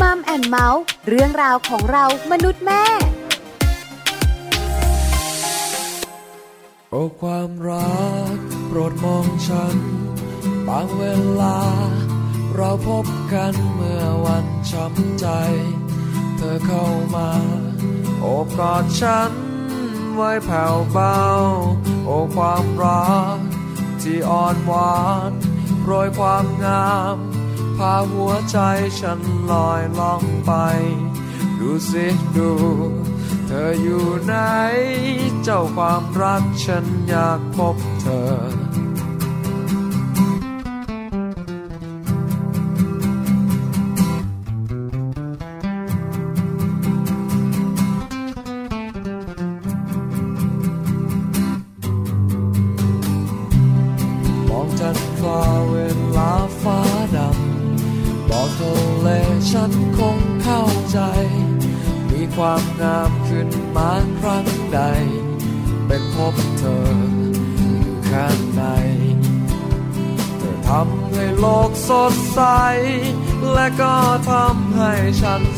มัมแอนเมาส์เรื่องราวของเรามนุษย์แม่ โอ้ความรักโปรดมองฉัน บางเวลา เราพบกันเมื่อวันช้ำใจ เธอเข้ามา โอบกอดฉัน ไว้แผ่วเบา โอ้ความรัก ที่อ่อนหวานโรยความงาม พาหัวใจฉันลอยล่องไป ดูสิดู เธออยู่ไหน เจ้าความรักฉันอยากพบเธอ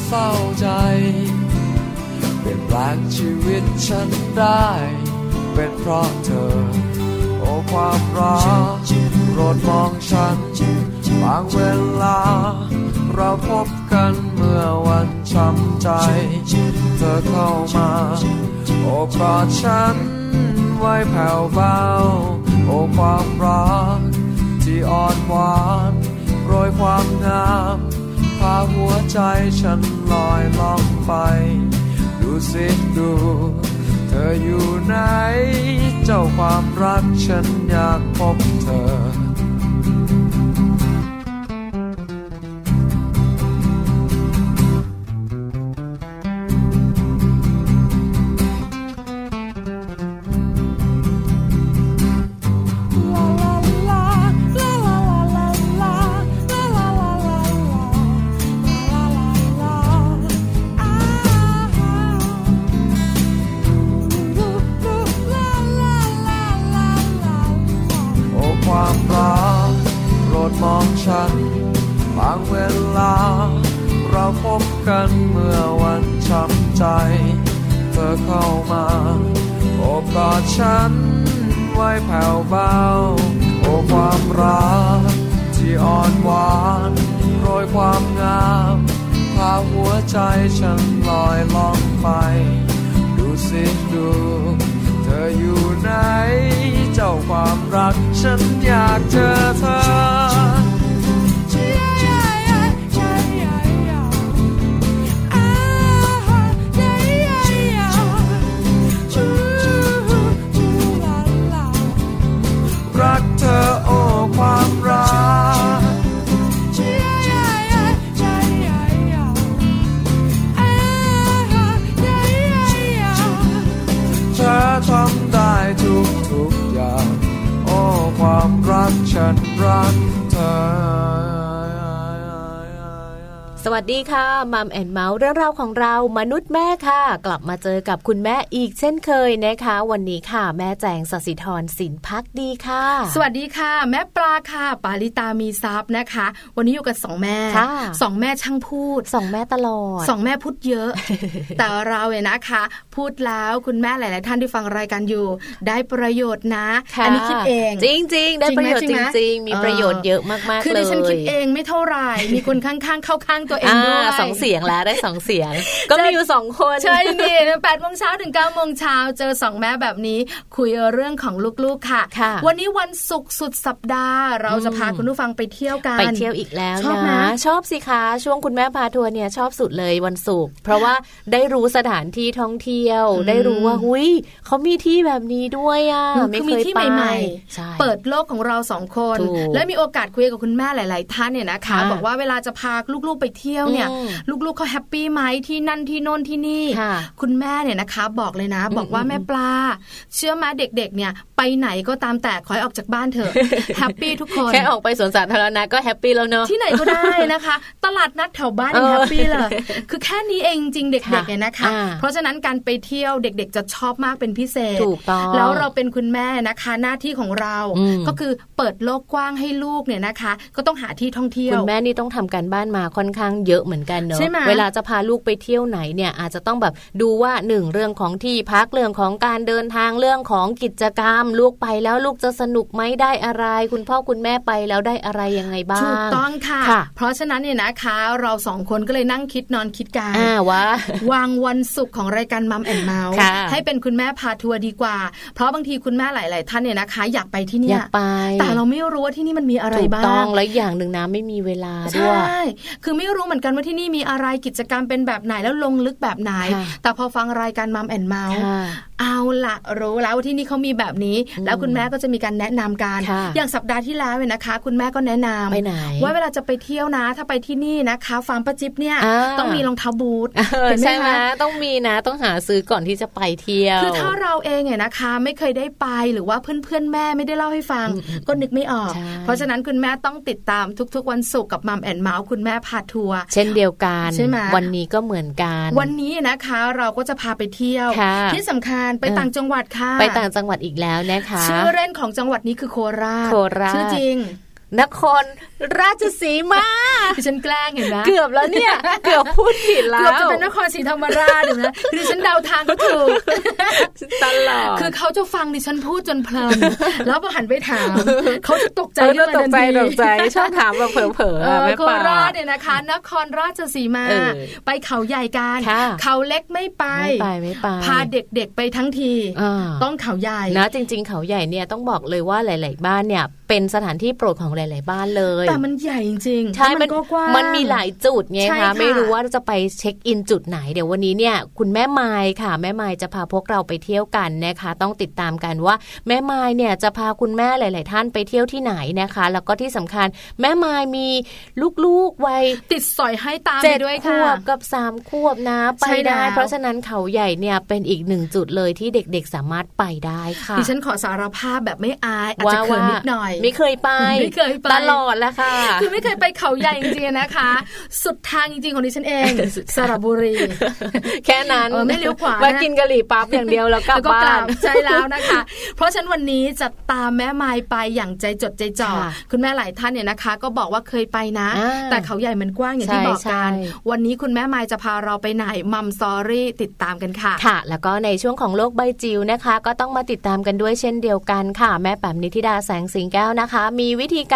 เศร้าใจเปลี่ยนแปลงชีวิตฉันได้ เป็นเพราะเธอ โอ้ความรักโปรดมองฉันบางเวลา เราพบกันเมื่อวันช้ำใจ เธอเข้ามา โอบกอดฉันไว้แผ่วเบา โอ้ความรักที่อ่อนหวานโรยความงามาหัวใจฉันลอยล่องไป ดูสิดู เธออยู่ไหน เจ้าความรักฉันอยากพบเธอ สวัสดีค่ะมัมแอนเมาส์เรื่องราวของเรามนุษย์แม่ค่ะ กลับมาเจอกับคุณแม่อีกเช่นเคยนะคะ วันนี้ค่ะ แม่แจงสศิธรสินพักดีค่ะ สวัสดีค่ะ แม่ปลาค่ะ ปาลิตามีซับนะคะ วันนี้อยู่กับสองแม่ค่ะสองแม่ช่างพูดสองแม่ตลอดสองแม่พูดเยอะ แต่เราเนี่ยนะคะ พูดแล้วคุณแม่หลาย ๆ ท่านที่ฟังรายการอยู่ ได้ประโยชน์นะค่ะอันี้คิดเอง จริง ๆ ได้ประโยชน์จจริงไหมริง ๆ มีประโยชน์เยอะมากๆคือเลยดิฉันคิดเองไม่เท่าไหร่ มีคนข้าง ๆ เข้าข้างตัวเองด้วยอ่าสองเสียงแล้วได้สองเสียง ก็มีอยู่สองคนใช่นี่แปดโมงเช้าถึงเก้าโมงเช้าเจอสองแม่แบบนี้ คุยเรื่องของลูก ๆ ค่ะค่ะวันนี้วันศุกร์สุดสัปดาห์ เราจะพาอืมคุณผู้ฟังไปเที่ยวกันไปเที่ยวอีกแล้วชอบไหมนะชอบสิคะช่วงคุณแม่พาทัวร์เนี่ยชอบสุดเลยวันศุกร์เพราะว่าได้รู้สถานที่ท่องเที่ยวอืมได้รู้ว่าหุยเขามีที่แบบนี้ด้วยอะคือไม่มีเคยที่ไปใหม่ใช่ๆเปิดโลกของเราสองคนถูกและมีโอกาสคุยกับคุณแม่หลาย ๆ ท่านเนี่ยนะคะค่ะบอกว่าเวลาจะพาลูกๆไปเที่ยวเนี่ยอืมลูกๆเขา happy ไหมที่นั่นที่โน่นที่นี่ค่ะคุณแม่เนี่ยนะคะ บอกเลยนะอืมบอกว่าอืมแม่ปลา เชื่อไหมเด็ก ๆ เนี่ย ไปไหนก็ตามแต่ขอให้ออกจากบ้านเถอะ happy ทุกคนแค่ออกไปสวนสาธารณะก็ happy แล้วเนอะที่ไหนก็ได้นะคะ ตลาดนัดแถวบ้านยังเออ happy เลยคือแค่นี้เองจริงๆเด็กค่ะๆเนี่ยนะคะอ่าเพราะฉะนั้นการไปเที่ยวเด็ก ๆ จะชอบมากเป็นพิเศษถูกต้องแล้วเราเป็นคุณแม่นะคะหน้าที่ของเราอืมก็คือเปิดโลกกว้างให้ลูกเนี่ยนะคะ ก็ต้องหาที่ท่องเที่ยวคุณแม่นี่ต้องทำการบ้านมาค่อนข้างข้างเยอะเหมือนกันเนอะเวลาจะพาลูกไปเที่ยวไหนเนี่ยอาจจะต้องแบบดูว่าหนึ่งเรื่องของที่พักเรื่องของการเดินทางเรื่องของกิจกรรม ลูกไปแล้วลูกจะสนุกไหมได้อะไร คุณพ่อคุณแม่ไปแล้วได้อะไรยังไงบ้างถูกต้องค่ะคะเพราะฉะนั้นเนี่ยนะคะ เราสองคนก็เลยนั่งคิดนอนคิดกันว่า วางวันศุกร์ของรายการมัมแอนเมาส์ให้เป็นคุณแม่พาทัวร์ดีกว่า เพราะบางทีคุณแม่หลาย ๆ ท่านเนี่ยนะคะ อยากไปที่นี่อยากไป แต่เราไม่รู้ว่าที่นี่มันมีอะไรบ้างถูกต้องและอย่างหนึ่งนะไม่มีเวลาด้วยใช่คือไม่รู้เหมือนกันว่าที่นี่มีอะไรกิจกรรมเป็นแบบไหนแล้วลงลึกแบบไหน แต่พอฟังรายการมัมแอนเมาส์เอาละรู้แล้วว่าที่นี่เขามีแบบนี้ แล้วคุณแม่ก็จะมีการแนะนำกันอย่างสัปดาห์ที่แล้วเนี่ยนะคะ คุณแม่ก็แนะนำว่าเวลาจะไปเที่ยวนะ ถ้าไปที่นี่นะคะฟาร์มประจิบเนี่ยต้องมีรองเท้าบูทใช่ไหมต้องมีนะต้องหาซื้อก่อนที่จะไปเที่ยวคือถ้าเราเองเนี่ยนะคะ ไม่เคยได้ไปหรือว่าเพื่อนเพื่อนแม่ไม่ได้เล่าให้ฟัง ก็นึกไม่ออก เพราะฉะนั้นคุณแม่ต้องติดตามทุกๆ วันศุกร์กับมัมแอนเมาส์คุณแม่พาทัวร์เช่นเดียวกันใช่ไหมวันนี้ก็เหมือนกัน วันนี้นะคะเราก็จะพาไปเที่ยว ที่สำคัญไปต่างจังหวัดค่ะ ไปต่างจังหวัดอีกแล้วนะคะชื่อเล่นของจังหวัดนี้คือโคราชชื่อจริง นครราชสีมาดิฉันแกล้งเห็นไหมเกือบแล้วเนี่ย เกือบพูดผิดแล้วเกือบจะเป็นนครศรีธรรมราชนะดิฉันเดาทางก็ถูกตลอดคือเขาจะฟังดิฉันพูดจนเพลินแล้วพอหันไปถามเขาจะตกใจเรื่องตกใจตกใจชอบถามแบบเผลอๆแม่ปาโคราชเนี่ยนะคะ นครราชสีมา ไปเขาใหญ่กันเขาเล็กไม่ไปไม่ไปไม่ไปพาเด็กๆไปทั้งทีต้องเขาใหญ่นะจริง ๆ เขาใหญ่เนี่ยต้องบอกเลยว่าหลาย ๆ บ้านเนี่ยเป็นสถานที่โปรดของหลาย ๆ บ้านเลย แต่มันใหญ่จริงใช่มันก็กว้างมันมีหลายจุดไงคะไม่รู้ว่าจะไปเช็คอินจุดไหนเดี๋ยววันนี้เนี่ย คุณแม่ไม้ค่ะ แม่ไม้จะพาพวกเราไปเที่ยวกันนะคะ ต้องติดตามกันว่า แม่ไม้เนี่ยจะพาคุณแม่หลาย ๆ ท่านไปเที่ยวที่ไหนนะคะ แล้วก็ที่สำคัญ แม่ไม้มีลูก ๆ วัยติดสอยให้ตามไปด้วยค่ะขวบกับสามขวบนะไปได้ เพราะฉะนั้นเขาใหญ่เนี่ยเป็นอีกหนึ่งจุดเลยที่เด็ก ๆ สามารถไปได้ค่ะดิฉันขอสารภาพแบบไม่อายอาจจะเขินนิดหน่อย ไม่เคยไปไม่เคยไปตลอดแล้วค่ะ คือไม่เคยไปเขาใหญ่จริงๆนะคะ สุดทางจริงๆของดิฉันเองสระบุรี แค่นั้นไม่เลี้ยวขวามากินกะหรี่ปั๊บอย่างเดียวแล้วกลับบ้านใช่แล้วนะคะ เพราะฉะนั้นวันนี้จะตามแม่ไม้ไปอย่างใจจดใจจ่อคุณแม่หลายท่านเนี่ยนะคะ ก็บอกว่าเคยไปนะ แต่เขาใหญ่มันกว้างอย่างที่บอกกันวันนี้คุณแม่ไม้จะพาเราไปไหนมัมซอรี่ติดตามกันค่ะค่ะ แล้วก็ในช่วงของโลกใบจิ๋วนะคะ ก็ต้องมาติดตามกันด้วยเช่นเดียวกันค่ะ แม่แป๋มนิธิดาแสงสิงแก้วนะคะ มีวิธีการ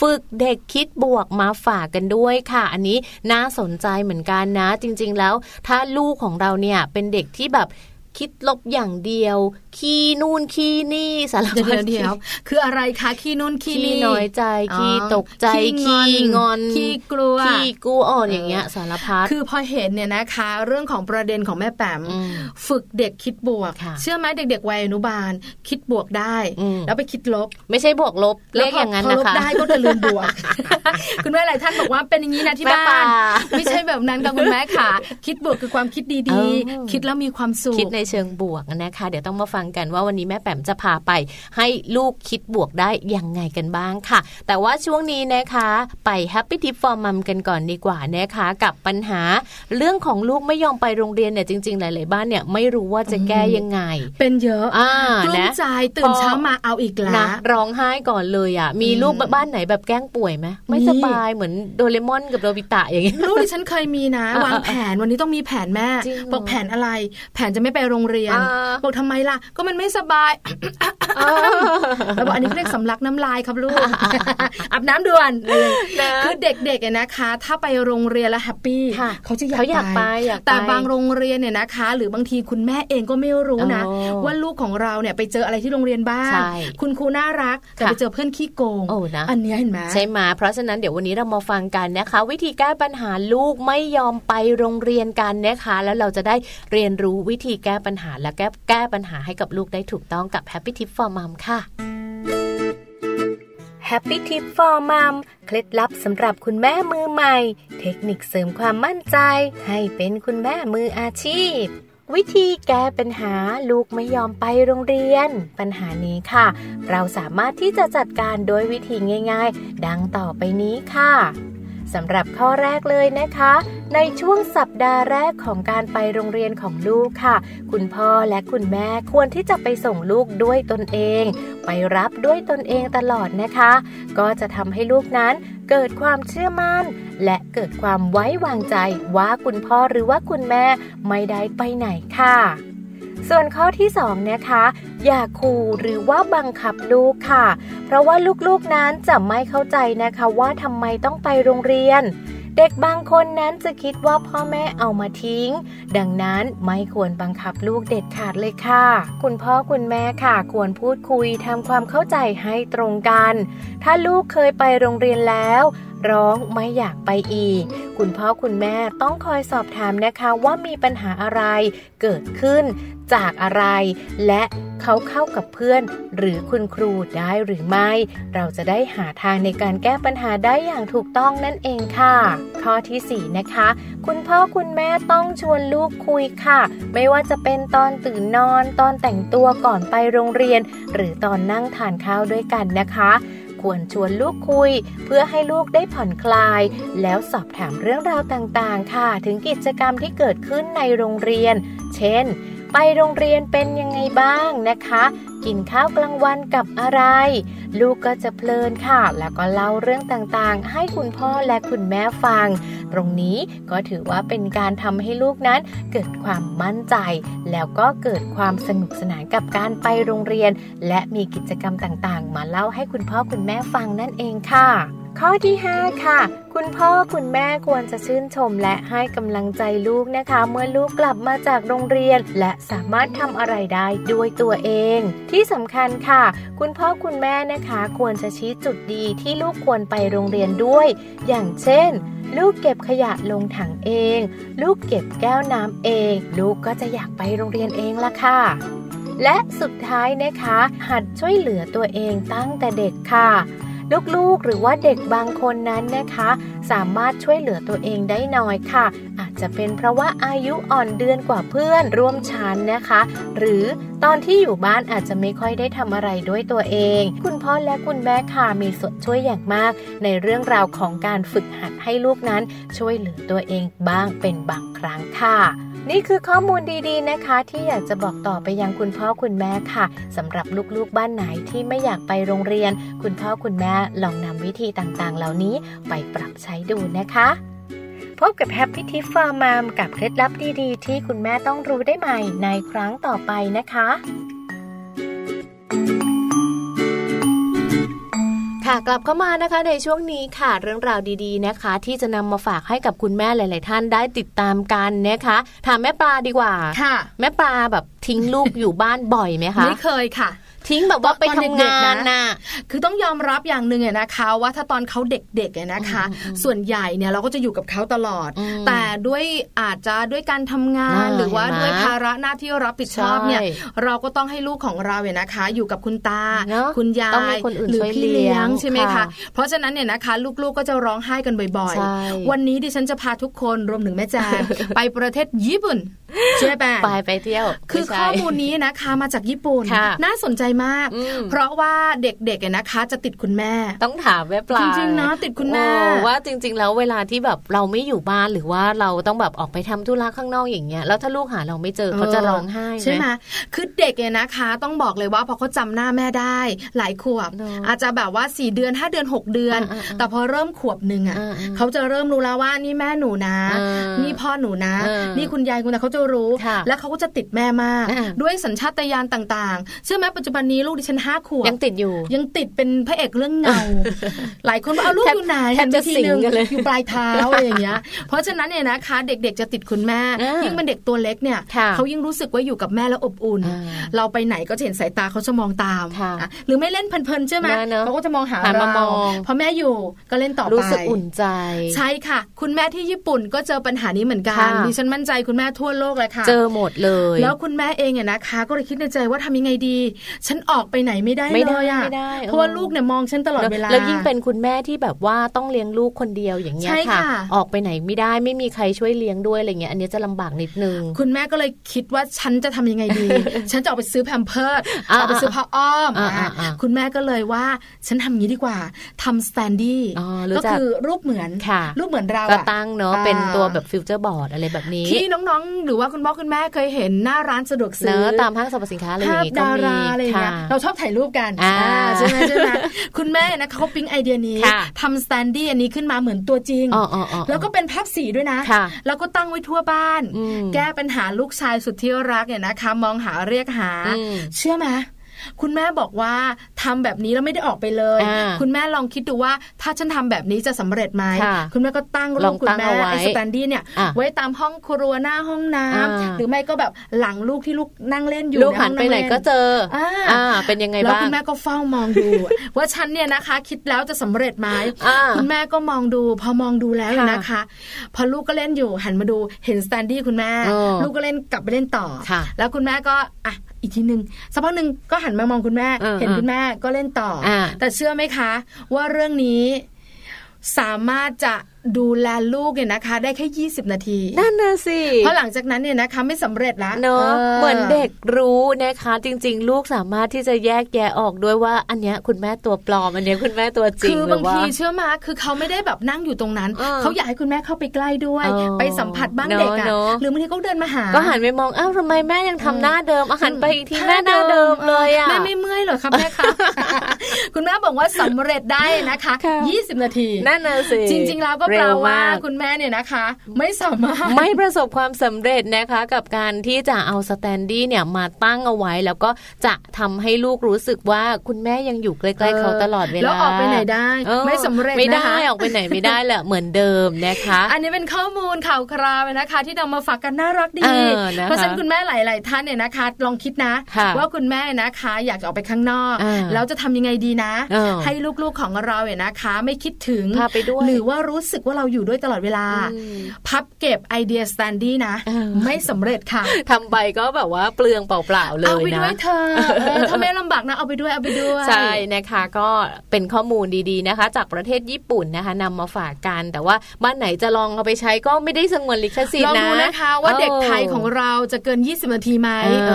ฝึกเด็กคิดบวกมาฝากกันด้วยค่ะ อันนี้น่าสนใจเหมือนกันนะ จริง ๆ แล้ว ถ้าลูกของเราเนี่ยเป็นเด็กที่แบบคิดลบอย่างเดียว ขี้นู่นขี้นี่สารพัดเดียวคืออะไรคะขี้นู่นขี้นี่น้อยใจขี้ตกใจขี้งอนขี้กลัวขี้กูอ่อนอย่างเงี้ยสารพัดคือพอเห็นเนี่ยนะคะ เรื่องของประเด็นของแม่แปมฝึกเด็กคิดบวก เชื่อไหมเด็กๆวัยอนุบาล คิดบวกได้ แล้วไปคิดลบ ไม่ใช่บวกลบเลขอย่างนั้นนะคะได้ก็จะลืมบวก คุณแม่หลายท่านบอกว่าเป็นอย่างนี้นะที่บ้านไม่ใช่แบบนั้นกับคุณแม่ค่ะ คิดบวกคือความคิดดีๆ คิดแล้วมีความสุขคิดในเชิงบวกนะคะ เดี๋ยวต้องมาฟังกันว่าวันนี้แม่แปมจะพาไป ให้ลูกคิดบวกได้ยังไงกันบ้างค่ะ แต่ว่าช่วงนี้นะคะไป Happy Tip for Mom กันก่อนดีกว่านะคะ กับปัญหาเรื่องของลูกไม่ยอมไปโรงเรียนเนี่ยจริง ๆ หลาย ๆ บ้านเนี่ยไม่รู้ว่าจะแก้ยังไง เป็นเยอะอ่านะใจตื่นเช้ามาเอาอีกแล้วนะร้องไห้ก่อนเลยอะมีลูกบ้านไหนแบบแกล้งป่วยไหมไม่สบายเหมือนโดเรมอนกับโนบิตะอย่างงี้ลูกที่ฉันเคยมีนะ วางแผนวันนี้ต้องมีแผนแม่บอกแผนอะไร แผนจะไม่ไปโรงเรียนบอกทำไมล่ะก็มันไม่สบายแล้วบอกอันนี้เรียกสำลักน้ำลายครับลูกอาบน้ำด่วนคือเด็กๆนะคะ ถ้าไปโรงเรียนแล้ว happyเขาจะอยากไปแต่บางโรงเรียนเนี่ยนะคะ หรือบางทีคุณแม่เองก็ไม่รู้นะ ว่าลูกของเราเนี่ยไปเจออะไรที่โรงเรียนบ้างคุณครูน่ารักแต่ไปเจอเพื่อนขี้โกงอันนี้เห็นไหมใช่ไหมเพราะฉะนั้นเดี๋ยววันนี้เรามาฟังกันนะคะ วิธีแก้ปัญหาลูกไม่ยอมไปโรงเรียนกันนะคะ แล้วเราจะได้เรียนรู้วิธีแก้ปัญหาและแก้แก้ปัญหาให้กับลูกได้ถูกต้องกับ Happy Tip for Mom ค่ะ Happy Tip for Mom เคล็ดลับสำหรับคุณแม่มือใหม่ เทคนิคเสริมความมั่นใจ ให้เป็นคุณแม่มืออาชีพวิธีแก้ปัญหาลูกไม่ยอมไปโรงเรียน ปัญหานี้ค่ะ เราสามารถที่จะจัดการโดยวิธีง่าย ๆ ดังต่อไปนี้ค่ะ สำหรับข้อแรกเลยนะคะ ในช่วงสัปดาห์แรกของการไปโรงเรียนของลูกค่ะ คุณพ่อและคุณแม่ควรที่จะไปส่งลูกด้วยตนเอง ไปรับด้วยตนเองตลอดนะคะ ก็จะทำให้ลูกนั้นเกิดความเชื่อมั่น และเกิดความไว้วางใจว่าคุณพ่อหรือว่าคุณแม่ไม่ได้ไปไหนค่ะ ส่วนข้อที่2นะคะอย่าขู่หรือว่าบังคับลูกค่ะ เพราะว่าลูกๆนั้นจะไม่เข้าใจนะคะว่าทำไมต้องไปโรงเรียน เด็กบางคนนั้นจะคิดว่าพ่อแม่เอามาทิ้ง ดังนั้นไม่ควรบังคับลูกเด็ดขาดเลยค่ะ คุณพ่อคุณแม่ค่ะ ควรพูดคุยทำความเข้าใจให้ตรงกัน ถ้าลูกเคยไปโรงเรียนแล้ว ร้องไม่อยากไปอีก คุณพ่อคุณแม่ต้องคอยสอบถามนะคะว่ามีปัญหาอะไรเกิดขึ้นจากอะไร และเขาเข้ากับเพื่อน หรือคุณครูได้หรือไม่ เราจะได้หาทางในการแก้ปัญหาได้อย่างถูกต้องนั่นเองค่ะ ข้อที่4นะคะ คุณพ่อคุณแม่ต้องชวนลูกคุยค่ะ ไม่ว่าจะเป็นตอนตื่นนอน ตอนแต่งตัวก่อนไปโรงเรียน หรือตอนนั่งทานข้าวด้วยกันนะคะ ควรชวนลูกคุย เพื่อให้ลูกได้ผ่อนคลาย แล้วสอบถามเรื่องราวต่างๆ ค่ะ ถึงกิจกรรมที่เกิดขึ้นในโรงเรียน เช่น ไปโรงเรียนเป็นยังไงบ้างนะคะ กินข้าวกลางวันกับอะไร ลูกก็จะเพลินค่ะ แล้วก็เล่าเรื่องต่างๆ ให้คุณพ่อและคุณแม่ฟัง ตรงนี้ก็ถือว่าเป็นการทำให้ลูกนั้นเกิดความมั่นใจ แล้วก็เกิดความสนุกสนานกับการไปโรงเรียน และมีกิจกรรมต่างๆ มาเล่าให้คุณพ่อคุณแม่ฟังนั่นเองค่ะ ข้อที่ 5 ค่ะ คุณพ่อคุณแม่ควรจะชื่นชมและให้กำลังใจลูกนะคะ เมื่อลูกกลับมาจากโรงเรียน และสามารถทำอะไรได้ด้วยตัวเอง ที่สำคัญค่ะ คุณพ่อคุณแม่นะคะ ควรจะชี้จุดดีที่ลูกควรไปโรงเรียนด้วย อย่างเช่น ลูกเก็บขยะลงถังเอง ลูกเก็บแก้วน้ำเอง ลูกก็จะอยากไปโรงเรียนเองละค่ะและสุดท้ายนะคะ หัดช่วยเหลือตัวเองตั้งแต่เด็กค่ะ ลูกๆ หรือว่าเด็กบางคนนั้นนะคะ สามารถช่วยเหลือตัวเองได้น้อยค่ะ อาจจะเป็นเพราะว่าอายุอ่อนเดือนกว่าเพื่อนร่วมชั้นนะคะ หรือตอนที่อยู่บ้านอาจจะไม่ค่อยได้ทำอะไรด้วยตัวเอง คุณพ่อและคุณแม่ค่ะมีส่วนช่วยอย่างมาก ในเรื่องราวของการฝึกหัดให้ลูกนั้นช่วยเหลือตัวเองบ้างเป็นบางครั้งค่ะ นี่คือข้อมูลดีๆนะคะ ที่อยากจะบอกต่อไปยังคุณพ่อคุณแม่ค่ะสำหรับลูกๆบ้านไหนที่ไม่อยากไปโรงเรียน คุณพ่อคุณแม่ลองนำวิธีต่างๆ เหล่านี้ไปปรับใช้ดูนะคะพบกับแฮปปี้ทิฟฟาร์มามกับเคล็ดลับดีๆ ที่คุณแม่ต้องรู้ได้ใหม่ในครั้งต่อไปนะคะ ค่ะกลับเข้ามานะคะในช่วงนี้ค่ะเรื่องราวดีๆนะคะ ที่จะนำมาฝากให้กับคุณแม่หลาย ๆ ท่านได้ติดตามกันนะคะถามแม่ปลาดีกว่าค่ะ แม่ปลาแบบทิ้งลูกอยู่บ้านบ่อยไหมคะไม่เคยค่ะ ทิ้งแบบว่าไปทำงานน่ะคือต้องยอมรับอย่างหนึ่งนะคะ ว่าถ้าตอนเขาเด็กๆนะคะ ส่วนใหญ่เนี่ยเราก็จะอยู่กับเขาตลอด แต่ด้วยอาจจะด้วยการทำงานหรือว่าด้วยภาระหน้าที่รับผิดชอบเนี่ยเราก็ต้องให้ลูกของเราเนี่ยนะคะ อยู่กับคุณตา คุณยายหรือพี่เลี้ยงใช่ไหมคะเพราะฉะนั้นเนี่ยนะคะลูกๆก็จะร้องไห้กันบ่อยๆ วันนี้ดิฉันจะพาทุกคนรวมถึงแม่แจงไปประเทศญี่ปุ่นใช่ไหมไปไปเที่ยว คือข้อมูลนี้นะคะมาจากญี่ปุ่น น่าสนใจมาก เพราะว่าเด็กๆนะคะ จะติดคุณแม่ ต้องถามแม่ปลาจริงๆนะติดคุณแม่ว่าจริง ๆ แล้วเวลาที่แบบเราไม่อยู่บ้านหรือว่าเราต้องแบบออกไปทำธุระข้างนอกอย่างเงี้ยแล้วถ้าลูกหาเราไม่เจอเขาจะร้องไห้ใช่ไหมคือเด็กเนี่ยนะคะ ต้องบอกเลยว่าพอเขาจาหน้าแม่ได้ หลายขวบ อาจจะแบบว่า4เดือน5เดือน 6 เดือน แต่พอเริ่มขวบหนึ่งอะเขาจะเริ่มรู้แล้วว่านี่แม่หนูนะ นี่พ่อหนูนะ นี่คุณยายคุณนะเขาจะรู้ และเขาก็จะติดแม่มาก ด้วยสัญชาตญาณต่างๆ เชื่อไหมปัจจุบันนี้ลูกดิฉันห้าขวบยังติดอยู่ ยังติดเป็นพระเอกเรื่องเงา หลายคนว่าเอาลูกอยู่ไหนแทบจะสิงกันเลยอยู่ปลายเท้าอะไรอย่างเงี้ย เพราะฉะนั้นเนี่ยนะคะ เด็กๆจะติดคุณแม่ ยิ่งเป็นเด็กตัวเล็กเนี่ยเขายิ่งรู้สึกว่าอยู่กับแม่แล้วอบอุ่น เราไปไหนก็เห็นสายตาเขาจะมองตาม หรือไม่เล่นเพลินๆใช่ไหมเขาก็จะมองหาเราพอแม่อยู่ก็เล่นต่อไปรู้สึกอุ่นใจ ใช่ค่ะ คุณแม่ที่ญี่ปุ่นก็เจอปัญหานี้เหมือนกันดิฉันมั่นใจคุณแม่ทั่วโลกเลยค่ะ เจอหมดเลย แล้วคุณแม่เองเนี่ยนะคะ ก็เลยคิดในใจว่าทำยังไงดี ฉันออกไปไหนไม่ได้เลยอะเพราะว่าลูกเนี่ยมองฉันตลอดเวลา แล้วยิ่งเป็นคุณแม่ที่แบบว่าต้องเลี้ยงลูกคนเดียวอย่างเงี้ยค่ะ ออกไปไหนไม่ได้ไม่มีใครช่วยเลี้ยงด้วยอะไรเงี้ยอันนี้จะลำบากนิดนึง คุณแม่ก็เลยคิดว่าฉันจะทำยังไงดี ฉันจะออกไปซื้อ Pampers ออกไปซื้อผ้าอ้อม คุณแม่ก็เลยว่าฉันทำงี้ดีกว่าทำ standee ก็คือรูปเหมือนรูปเหมือนเราก็ตั้งเนาะเป็นตัวแบบ future board อะไรแบบนี้ที่น้องๆหรือรือว่าคุณพ่อคุณแม่เคยเห็นหน้าร้านสะดวกซื้อตามห้างสรรพสินค้าอะไรอย่างนี้ก็มีดาราอะไรอย่างเงี้ยเราชอบถ่ายรูปกันใช่ไหมใช่ไหมคุณแม่นะเขาปิ๊งไอเดียนี้ทำ standee อันนี้ขึ้นมาเหมือนตัวจริง แล้วก็เป็นภาพสีด้วยนะ แล้วก็ตั้งไว้ทั่วบ้าน แก้ปัญหาลูกชายสุดที่รักเนี่ยนะคะ มองหาเรียกหา เชื่อไหม คุณแม่บอกว่าทำแบบนี้แล้วไม่ได้ออกไปเลย คุณแม่ลองคิดดูว่าถ้าฉันทำแบบนี้จะสำเร็จไหมคุณแม่ก็ตั้งรูปคุณแม่ไอ้ standee เนี่ยไว้ตามห้องครัวหน้าห้องน้ำหรือไม่ก็แบบหลังลูกที่ลูกนั่งเล่นอยู่ลูกหันไปไหนก็เจออ่าเป็นยังไงบ้างแล้วคุณแม่ก็เฝ้ามองดู ว่าฉันเนี่ยนะคะ คิดแล้วจะสำเร็จไหมคุณแม่ก็มองดู พอมองดูแล้วนะคะ พอลูกก็เล่นอยู่หันมาดูเห็นสแตนดี้คุณแม่ ลูกก็เล่นกลับไปเล่นต่อ แล้วคุณแม่ก็อะอีกทีหนึ่งสักพักหนึ่งก็หันมามองคุณแม่ เห็นคุณแม่ก็เล่นต่อ แต่เชื่อไหมคะ ว่าเรื่องนี้สามารถจะ ดูแลลูกเนี่ยนะคะ ได้แค่ 20 นาทีนั่นน่ะสิเพราะหลังจากนั้นเนี่ยนะคะไม่สำเร็จแล้วเนอะเหมือนเด็กรู้นะคะ จริง ๆ ลูกสามารถที่จะแยกแยะออกด้วยว่า อันเนี้ยคุณแม่ตัวปลอมอันเนี้ยคุณแม่ตัวจริงคือบางทีเชื่อมาคือเขาไม่ได้แบบนั่งอยู่ตรงนั้นเขาอยากให้คุณแม่เข้าไปใกล้ด้วย ไปสัมผัสบ้างเด็กอะหรือบางทีเขาเดินมาหา ก็หันไปมองอ้าวทำไมแม่ยังทำหน้าเดิมอาหันไปอีกทีแม่หน้าเดิมเลยอะแม่ไม่เมื่อยเหรอคะแม่คะคุณแม่บอกว่าสำเร็จได้นะคะ 20 นาทีนั่นน่ะสิจริง ๆ แล้วก็แปลว่าคุณแม่เนี่ยนะคะ ไม่สามารถไม่ประสบความสำเร็จนะคะ กับการที่จะเอา standee เนี่ยมาตั้งเอาไว้ แล้วก็จะทำให้ลูกรู้สึกว่าคุณแม่ยังอยู่ใกล้ๆเขาตลอดเวลาแล้วออกไปไหนได้ ไม่สำเร็จไม่ได้ออกไปไหนไม่ได้แหละเหมือนเดิมนะคะ อันนี้เป็นข้อมูลข่าวคราวนะคะ ที่นำมาฝากกันน่ารักดีเพราะฉะนั้นคุณแม่หลาย ๆ ท่านเนี่ยนะคะ ลองคิดนะ ว่าคุณแม่นะคะ อยากจะออกไปข้างนอกแล้วจะทำยังไงดีนะ ให้ลูก ๆ ของเราเนี่ยนะคะ ไม่คิดถึงหรือว่ารู้สึกว่าเราอยู่ด้วยตลอดเวลา พับเก็บไอเดีย standee นะ ไม่สำเร็จค่ะทำไปก็แบบว่าเปลืองเปล่าๆเลยนะ เอาไปด้วยเถอะถ้าไม่ลำบากนะเอาไปด้วยเอาไปด้วย ใช่นะคะก็เป็นข้อมูลดีๆนะคะ จากประเทศญี่ปุ่นนะคะนำมาฝากกันแต่ว่าบ้านไหนจะลองเอาไปใช้ก็ไม่ได้สงวนลิขสิทธิ์นะลองดูนะคะว่าเด็กไทยของเราจะเกิน 20 นาทีไหม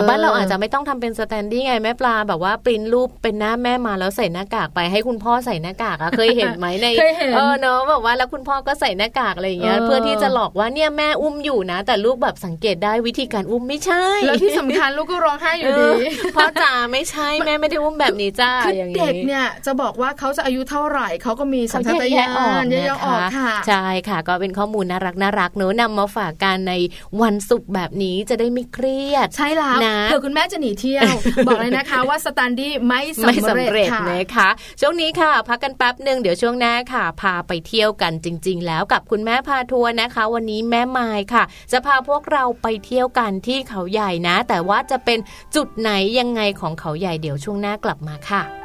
บ้านเราอาจจะไม่ต้องทำเป็น standee ไงแม่ปลาแบบว่าปริ้นรูปเป็นหน้าแม่มาแล้วใส่หน้ากากไปให้คุณพ่อใส่หน้ากากอะเคยเห็นไหมในเออเนาะแบบว่าแล้วคุณพ่อก็ใส่หน้ากากอะไรอย่างเงี้ยเพื่อที่จะหลอกว่าเนี่ยแม่อุ้มอยู่นะ แต่ลูกแบบสังเกตได้วิธีการอุ้มไม่ใช่ แล้วที่สำคัญลูกก็ร้องไห้อยู่ดีพ่อจ๋าไม่ใช่แม่ไม่ได้อุ้มแบบนี้จ้าอย่างนี้เด็กเนี่ยจะบอกว่าเขาจะอายุเท่าไหร่เขาก็มีสัญชาตญาณแยกออกค่ะ ใช่ค่ะ ก็เป็นข้อมูลน่ารักน่ารักเนอะนำมาฝากกันในวันศุกร์แบบนี้จะได้ไม่เครียด ใช่แล้วนะเผื่อคุณแม่จะหนีเที่ยว บอกเลยนะคะว่าสแตนดี้ไม่สำเร็จนะคะช่วงนี้ค่ะ พักกันแป๊บหนึ่งเดี๋ยวช่วงหน้าค่ะ พาไปเที่ยวกันจริงจริงแล้วกับคุณแม่พาทัวร์นะคะ วันนี้แม่ไม้ค่ะ จะพาพวกเราไปเที่ยวกันที่เขาใหญ่นะ แต่ว่าจะเป็นจุดไหนยังไงของเขาใหญ่เดี๋ยวช่วงหน้ากลับมาค่ะ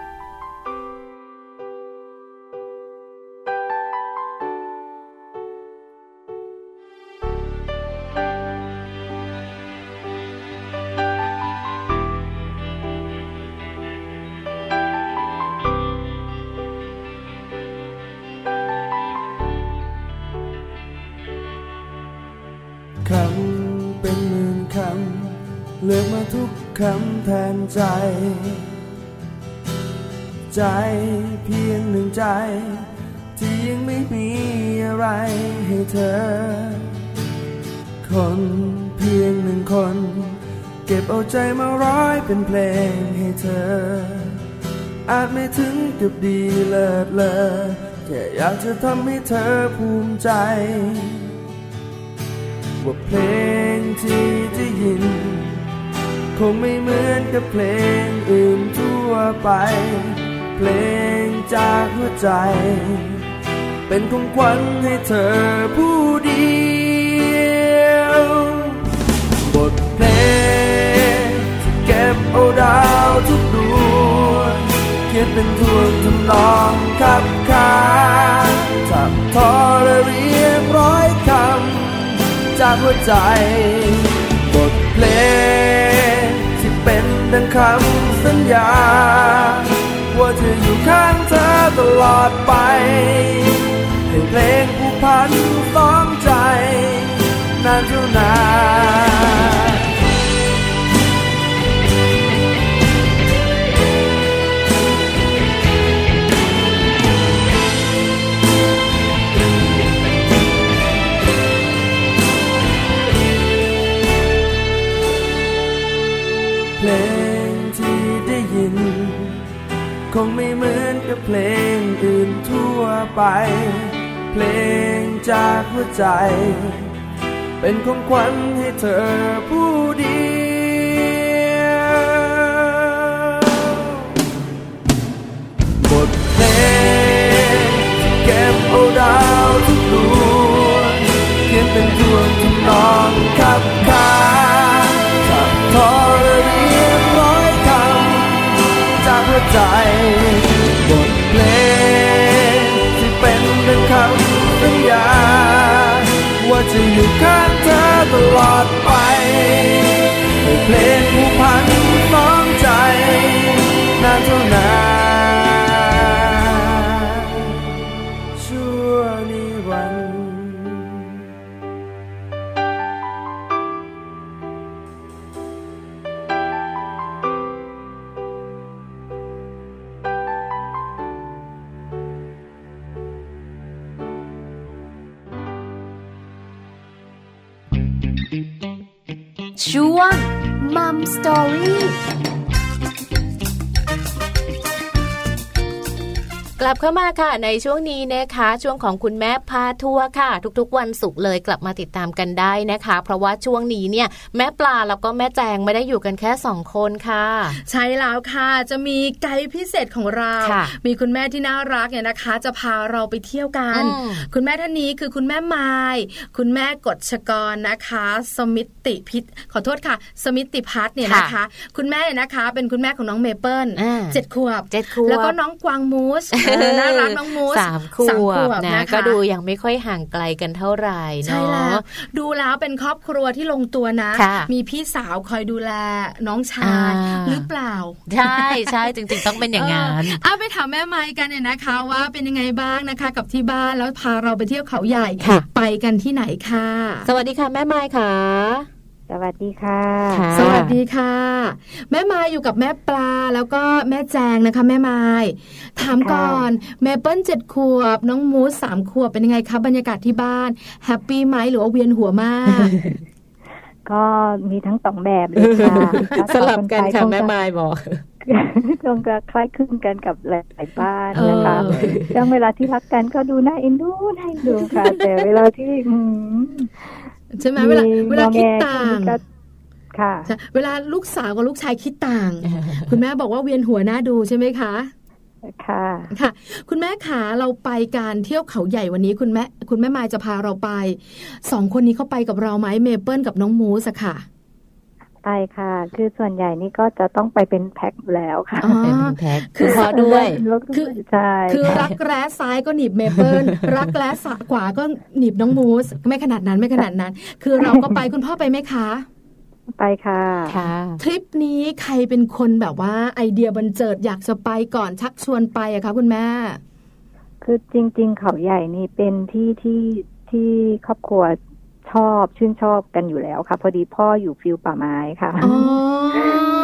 คำแทนใจ ใจเพียงหนึ่งใจ ที่ยังไม่มีอะไรให้เธอ คนเพียงหนึ่งคน เก็บเอาใจมาร้อยเป็นเพลงให้เธอ อาจไม่ถึงกับดีเลิศเลอแค่อยากจะทำให้เธอภูมิใจ ว่าเพลงที่ได้ยิน คงไม่เหมือนกับเพลงอื่นทั่วไป เพลงจากหัวใจ เป็นของขวัญให้เธอผู้เดียวบทเพลงที่เก็บเอาดาวทุกดวงเขียนเป็นทวนทำนองขับขานทับทอและเรียบร้อยคำจากหัวใจบทเพลง คำสัญญา ว่าจะอยู่ข้างเธอตลอดไป ให้เพลงผู้พันสองใจ นานเท่านาน กับเพลงอื่นทั่วไป เพลงจากหัวใจ เป็นของขวัญให้เธอผู้เดียวบทเพลงเก็บเอาดาวทุกดวงเขียนเป็นทวงทำนองขับขาขับทอและเรียบร้อยคำจากหัวใจ จะอยู่ข้างเธอตลอดไปเพลงผู้พันน้องใจนานเท่านาน ช่วงมัมสตอรี่ กลับเข้ามาค่ะในช่วงนี้นะคะช่วงของคุณแม่พาทัวร์ค่ะ ทุกๆ วันศุกร์เลยกลับมาติดตามกันได้นะคะ เพราะว่าช่วงนี้เนี่ยแม่ปลาแล้วก็แม่แจงไม่ได้อยู่กันแค่สองคนค่ะ ใช่แล้วค่ะจะมีไกด์พิเศษของเราค่ะมีคุณแม่ที่น่ารักเนี่ยนะคะ จะพาเราไปเที่ยวกันอืมคุณแม่ท่านนี้คือคุณแม่ไม้คุณแม่กฎชกรนะคะ สมิติพิษขอโทษค่ะ สมิติพัฒน์เนี่ยนะคะ คุณแม่เนี่ยนะคะ เป็นคุณแม่ของน้องเมเปิลอ่าเจ็ดขวบเจ็ดขวบแล้วก็น้องกวางมูสเออน่ารักน้องมูสสามขสามวขบวบนะนะคะก็ดูยังไม่ค่อยห่างไกลกันเท่าไหร่ใช่เนาะแล้วดูแล้วเป็นครอบครัวที่ลงตัวนะค่ะมีพี่สาวคอยดูแลน้องชายอ่าหรือเปล่า ใช่ใช่จริง ๆ ต้องเป็นอย่างนั้นเออเอาไปถามแม่ไม้กันเนี่ยนะคะ ว่าเป็นยังไงบ้างนะคะ กับที่บ้านแล้วพาเราไปเที่ยวเขาใหญ่ค่ะไปกันที่ไหนค่ะ สวัสดีค่ะแม่ไม้ค่ะ สวัสดีค่ะค่ะ สวัสดีค่ะ แม่ไม้อยู่กับแม่ปลาแล้วก็แม่แจงนะคะ แม่ไม้ถามก่อนแม่เปิ้ลเจ็ดขวบ น้องมูสสามขวบเป็นยังไงคะบรรยากาศที่บ้าน happy ไหมหรือว่าเวียนหัวมาก ก็มีทั้งสองแบบเลยค่ะสลับกันค่ะแม่ไม้บอกคงจะคล้ายคลึงกันกับหลายๆบ้านนะคะเออช่วงเวลาที่รักกันก็ดูน่าเอ็นดูน่าเอ็นดูค่ะ แต่เวลาที่อืม ใช่ไหมเวลาเวลาคิดต่างก็ค่ะใช่เวลาลูกสาวกับลูกชายคิดต่าง คุณแม่บอกว่าเวียนหัวหน้าดูใช่ไหมคะค่ะค่ะ คุณแม่ขาเราไปการเที่ยวเขาใหญ่วันนี้คุณแม่ คุณแม่มายจะพาเราไปสองคนนี้เข้าไปกับเราไหมเมเปิลกับน้องมูสอะค่ะ ไปค่ะ คือส่วนใหญ่นี่ก็จะต้องไปเป็นแพ็คอยู่แล้วค่ะอ๋อเป็นแพ็คคือณพ่อด้วยคือใช่คือค่ะรักแร้ซ้ายก็หนีบเมเปิลรักแร้ขวาก็หนีบน้องมูส ไม่ขนาดนั้นไม่ขนาดนั้น คือเราก็ไปคุณพ่อไปไหมคะไปค่ะค่ะทริปนี้ใครเป็นคนแบบว่าไอเดียบันเจิดอยากจะไปก่อนชักชวนไปอะคะคุณแม่ คือจริง ๆ เขาใหญ่นี่เป็นที่ที่ที่ครอบครัว ชอบชื่นชอบกันอยู่แล้วค่ะ พอดีพ่ออยู่ฟิลป่าไม้ค่ะอ๋อ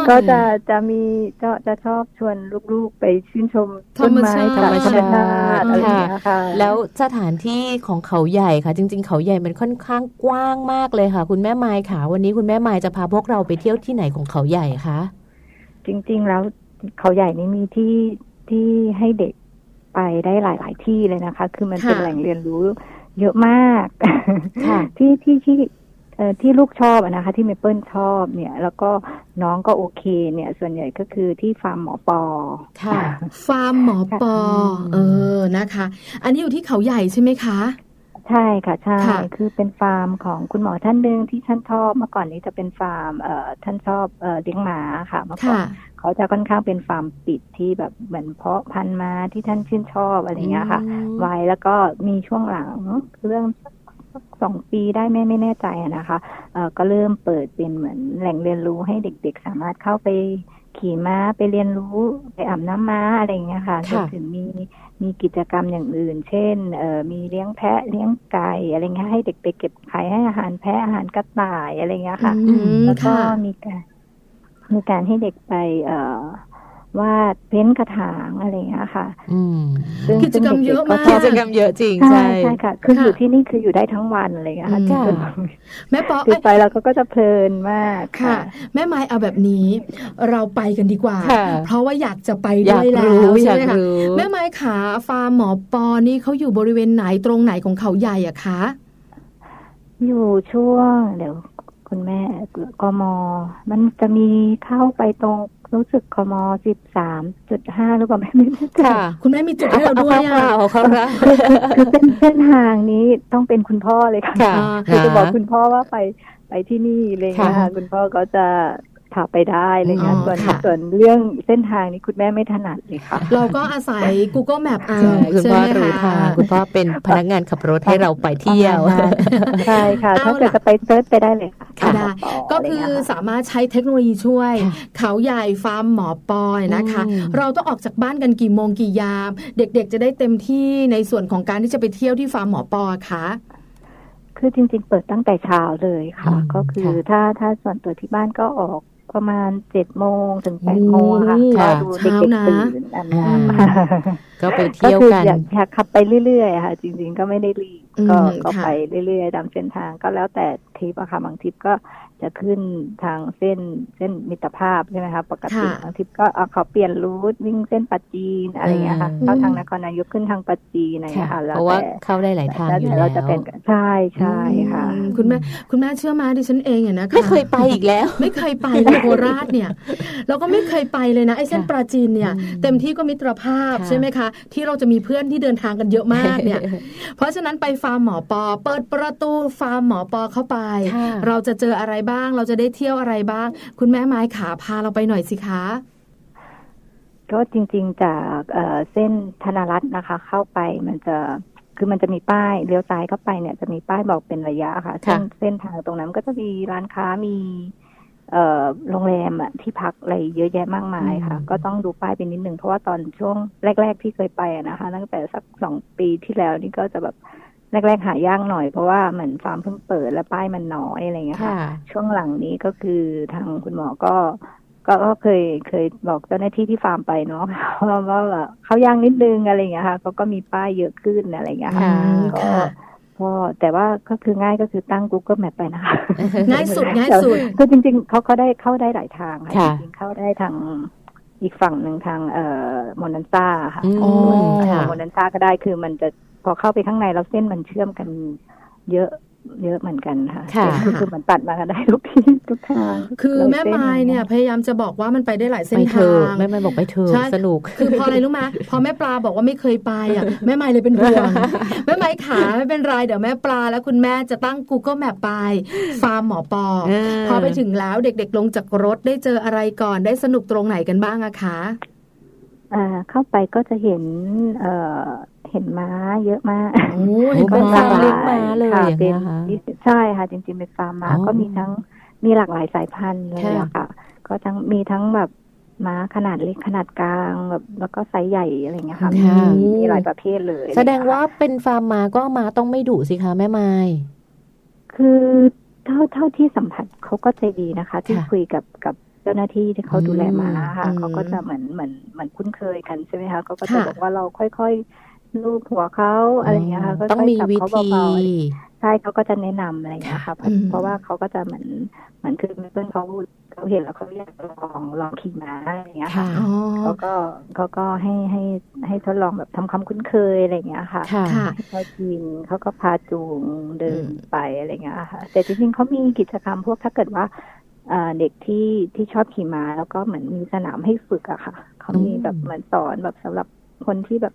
ก็จะจะมีจะจะชอบชวนลูกๆไปชื่นชมต้นไม้ธรรมชาติธรรมชาติอะไรอย่างเงี้ยค่ะ แล้วสถานที่ของเขาใหญ่ค่ะ จริง ๆ เขาใหญ่มันค่อนข้างกว้างมากเลยค่ะ คุณแม่ไม้ค่ะ วันนี้คุณแม่ไม้จะพาพวกเราไปเที่ยวที่ไหนของเขาใหญ่คะจริง ๆ แล้วเขาใหญ่นี่มีที่ที่ให้เด็กไปได้หลาย ๆ ที่เลยนะคะ คือมันเป็นค่ะแหล่งเรียนรู้ เยอะมากค่ะที่ที่ที่เอ่อที่ลูกชอบอะนะคะ ที่เมเปิลชอบเนี่ย แล้วก็น้องก็โอเค เนี่ย ส่วนใหญ่ก็คือที่ฟาร์มหมอปอค่ะ ฟาร์มหมอปอค่ะเออนะคะ อันนี้อยู่ที่เขาใหญ่ใช่ไหมคะ ใช่ค่ะใช่ค่ะคือเป็นฟาร์มของคุณหมอท่านหนึ่งที่ท่านชอบเมื่อก่อนนี้จะเป็นฟาร์มเอ่อท่านชอบเอ่อเลี้ยงม้าค่ะเมื่อก่อนค่ะเขาจะค่อนข้างเป็นฟาร์มปิดที่แบบเหมือนเพาะพันธุ์ม้าที่ท่านชื่นชอบอะไรอย่างเงี้ยค่ะอืมไว้แล้วก็มีช่วงหลังเรื่องสักสองปีได้แม่ไม่แน่ใจอะนะคะเอ่อก็เริ่มเปิดเป็นเหมือนแหล่งเรียนรู้ให้เด็กๆ สามารถเข้าไปขี่ม้าไปเรียนรู้ไปอาบน้ำม้าอะไรอย่างเงี้ยค่ะรวมถึงมี มีกิจกรรมอย่างอื่น เช่นเอ่อมีเลี้ยงแพะเลี้ยงไก่อะไรเงี้ยให้เด็กไปเก็บไข่ให้อาหารแพะอาหารกระต่ายอะไรเงี้ยค่ะอืมแล้วก็ค่ะมีการมีการให้เด็กไปเอ่อ วาดเพ้นกระถางอะไรอย่างเงี้ยค่ะอืมซึ่งกิจกรรมเยอะมากกิจกรรมเยอะจริงใช่ใช่ใช่ค่ะ คืออยู่ที่นี่คืออยู่ได้ทั้งวันอะไรอย่างเงี้ยค่ะอืมคือแม่ปอคือเอ้ยไปแล้วก็จะเพลินมากค่ะ แม่ไม้เอาแบบนี้เราไปกันดีกว่าค่ะเพราะว่าอยากจะไปอยาด้กวยแล้รู้วอใช่ยากไหมคะรู้แม่ไม้ขาฟาร์มหมอปอนี่เขาอยู่บริเวณไหนตรงไหนของเขาใหญ่อะคะอยู่ช่วงเดี๋ยว คุณแม่กม มันจะมีเข้าไปตรงรู้สึกกมสิบสามจุดห้าหรือเปล่าไม่ไม่แน่ใจค่ะคุณแม่มีจุดให้เราด้วยเอาอะเอาเขาละคือเส้นเส้นทางนี้ต้องเป็นคุณพ่อเลยค่ะค่ะคือจะบอกคุณพ่อว่าไปไปที่นี่อะไรเลยนะคะค่ะคุณพ่อก็จะ พาไปได้อะไรเงี้ยอ๋อส่วนค่ะส่วนเรื่องเส้นทางนี้คุณแม่ไม่ถนัดเลยค่ะ เราก็อาศัย Google Map เอาใช่คุณใช่พ่อไหมรู้คะทางคุณพ่อเป็นพนักงานขับรถให้เราไปเที่ยวประมาณนั้นใช่ค่ะเอาถ้าเกิดล่ะจะไปเซิร์ชไปได้เลยค่ะค่ะได้ต่ก็ะไรคือเงี้ยะสามารถใช้เทคโนโลยีช่วยค่ะเขาใหญ่ฟาร์มหมอปอยนะคะอืมเราต้องออกจากบ้านกันกี่โมงกี่ยาม เด็กๆจะได้เต็มที่ในส่วนของการที่จะไปเที่ยวที่ฟาร์มหมอปอคะคือจริง ๆ เปิดตั้งแต่เช้าเลยค่ะอืมก็คือค่ะถ้าถ้าส่วนตัวที่บ้านก็ออก ประมาณเจ็ดโมงถึงแปดโมงอะค่ะอืมก็ค่ะดูเด็กเช้านะๆตื่นอันนั้นอืมค่ะก็ไปก็เที่ยวคือกันอยากอยากขับไปเรื่อยๆอะค่ะ จริง ๆ ก็ไม่ได้รีบอืมก็ก็ค่ะไปเรื่อยๆตามเส้นทางก็แล้วแต่ทริปอะค่ะบางทริปก็จะขึ้นทางเส้นเส้นมิตรภาพใช่ไหมคะปกติค่ะบางทริปก็เอาเขาเปลี่ยนรูทวิ่งเส้นปัจจีนอะไรอย่างเงี้ยค่ะอืมเข้าทางนครนายกขึ้นทางปัจจีนอะไรอย่างเงี้ยค่ะแล้วเพราะว่าแต่เข้าได้หลายทางแล้วอยู่แต่แล้เราวจะเป็นใช่ใช่ค่ะอืมคุณแม่คุณแม่เชื่อมาดิฉันเองอะนะคะไม่เคยไปอีกแล้ว ไม่เคยไปเลยโคราชเนี่ย เราก็ไม่เคยไปเลยนะไอ้เส้นค่ะปราจีนเนี่ยอืมเต็มที่ก็มิตรภาพค่ะใช่ไหมคะ ที่เราจะมีเพื่อนที่เดินทางกันเยอะมากเนี่ย เพราะฉะนั้นไปฟาร์มหมอปอ เปิดประตูฟาร์มหมอปอเข้าไปค่ะเราจะเจออะไรบ้าง เราจะได้เที่ยวอะไรบ้าง คุณแม่ไม้ขาพาเราไปหน่อยสิคะก็จริง ๆ จากเอ่อเส้นธนรัตน์นะคะ เข้าไปมันจะคือมันจะมีป้ายเลี้ยวซ้ายเข้าไปเนี่ยจะมีป้ายบอกเป็นระยะค่ะเส้นเส้นทางตรงนั้นก็จะมีร้านค้ามีเอ่อโรงแรมอะที่พักอะไรเยอะแยะมากมายค่ะอืมก็ต้องดูป้ายไปนิดนึงเพราะว่าตอนช่วงแรก ๆ ที่เคยไปอะนะคะ ตั้งแต่สักสองปีที่แล้วนี่ก็จะแบบ แรกๆหายากหน่อยเพราะว่าเหมือนฟาร์มเพิ่งเปิดและป้ายมันน้อยอะไรอย่างเงี้ยค่ะค่ะ ช่วงหลังนี้ก็คือทางคุณหมอก็ก็ก็เคยเคยบอกเจ้าหน้าที่ที่ฟาร์มไปเนาะว่าว่าแบบเขาย่างนิดนึงอะไรอย่างเงี้ยค่ะเขาก็มีป้ายเยอะขึ้นอะไรอย่างเงี้ยค่ะค่ะก็ค่ะก็แต่ว่าก็คือง่ายก็คือตั้ง Google Map ไปนะคะง่ายสุดง่ายสุดคือจริง ๆเขาเขาได้เข้าได้หลายทางค่ะค่ะจริงๆเข้าได้ทางอีกฝั่งหนึ่งทางเอ่อโมนันซ่าค่ะอืมอ๋อค่ะโมนันซ่าก็ได้คือมันจะ พอเข้าไปข้างในแล้วเส้นมันเชื่อมกันเยอะเยอะเหมือนกันค่ะค่ะคือคือมันตัดมากันได้ทุกที่ทุกทาง คือลยแม่ไม้เนี่ยพยายามจะบอกว่ามันไปได้หลายเส้ไปนเถทาอะงแม่ไม่บอกไปเถอะใช่สนุก คือพออะไรรู้ไหมพอแม่ปลาบอกว่าไม่เคยไปอะแม่ไม้เลยเป็นห่วงแม่ไม้ขาไม่เป็นไรเดี๋ยวแม่ปลาและคุณแม่จะตั้ง Google Map ไปฟาร์มหมอปอเออพอไปถึงแล้วเด็กๆลงจากรถได้เจออะไรก่อนได้สนุกตรงไหนกันบ้างอะคะอ่าเข้าไปก็จะเห็น เอ่อเห็นม้าเยอะมากโอ้เห็นก็เป็นฟาร์มเลี้ยงม้าเลยค่ะอย่างเป็เงี้นยค่ะใช่ค่ะ จริงๆเป็นฟาร์มม้าอ๋อก็มีทั้งมีหลากหลายสายพันธุ์เลยค่ะอะค่ะ ก็ทั้งมีทั้งแบบม้าขนาดเล็กขนาดกลางแบบแล้วก็ไซส์ใหญ่อะไรเงี้ยค่ะค่ะมีมีหลายประเภทเลย แสดงว่าเป็นฟาร์มม้าก็ม้าต้องไม่ดุสิคะแม่ไม้คือเท่าเท่าที่สัมผัสเขาก็ใจดีนะคะ ที่ค่ะคุยกับกับเจ้าหน้าที่ที่เขาดูแลม้าค่ะอืมเขาก็จะเหมือนเหมือนเหมือนคุ้นเคยกันใช่ไหมคะเขาก็จะค่ะบอกว่าเราค่อยๆ ลูบหัวเขาอะไรเงี้ยค่ะค่ยๆต้องมีจับวิเขาธีเบาๆใช่เขาก็จะแนะนำอะไรอย่างเงี้ยค่ะเพราะอืมเพราะว่าเขาก็จะเหมือนเหมือนคือเพื่อนเขาเขาเห็นแล้วเขาอยากลองลองขี่ม้าอะไรอย่างเงี้ยค่ะค่ะอ๋อเขาก็เขาก็ให้ให้ให้ทดลองแบบทำความคุ้นเคยอะไรอย่างเงี้ยค่ะค่ะค่ะให้เขากินเขาก็พาจูงเดินอืมไปอะไรอย่างเงี้ยค่ะ แต่จริงๆเขามีกิจกรรมพวกถ้าเกิดว่าเอ่อเด็กที่ที่ชอบขี่ม้าแล้วก็เหมือนมีสนามให้ฝึกอะค่ะเขามีแบบเหมือนสอนแบบสำหรับคนที่แบบ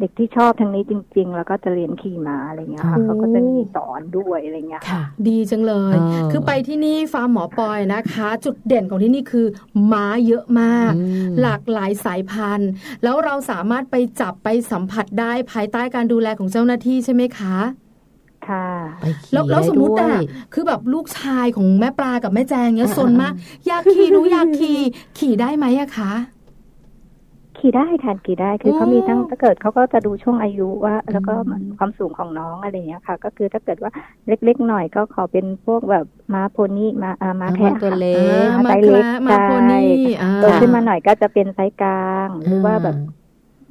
เด็กที่ชอบทางนี้จริง ๆ แล้วก็จะเรียนขี่ม้าอะไรอย่างเงี้ยค่ะอ๋อเขาก็จะมีสอนด้วยอะไรอย่างเงี้ยค่ะค่ะ ดีจังเลยเออคือไปที่นี่ฟาร์มหมอปอยนะคะ จุดเด่นของที่นี่คือ ม้าเยอะมากอืมหลากหลายสายพันธุ์ แล้วเราสามารถไปจับไปสัมผัสได้ภายใต้การดูแลของเจ้าหน้าที่ใช่ไหมคะค่ะไปขี่แล้วแล้วได้สมมติด้วอะยคือแบบลูกชายของแม่ปลากับแม่แจงเนี้ยอ่าสนมาก อยากขี่หนูอยากขี่ขี่ได้ไหมอะคะ ขี่ได้ค่ะขี่ได้คือเขามีทั้งถ้าเกิดเขาก็จะดูช่วงอายุว่า แล้วก็ความสูงของน้องอะไรอย่างเงี้ยค่ะ ก็คือถ้าเกิดว่าเล็กๆหน่อยก็ขอเป็นพวกแบบม้าโพนี่มาอ่าม้าแค่ตัวเล็กมาไซส์แคเล็กระมาโพนี่อ่าโตขึ้นมาหน่อยก็จะเป็นไซส์กลางหรือว่าแบบอ่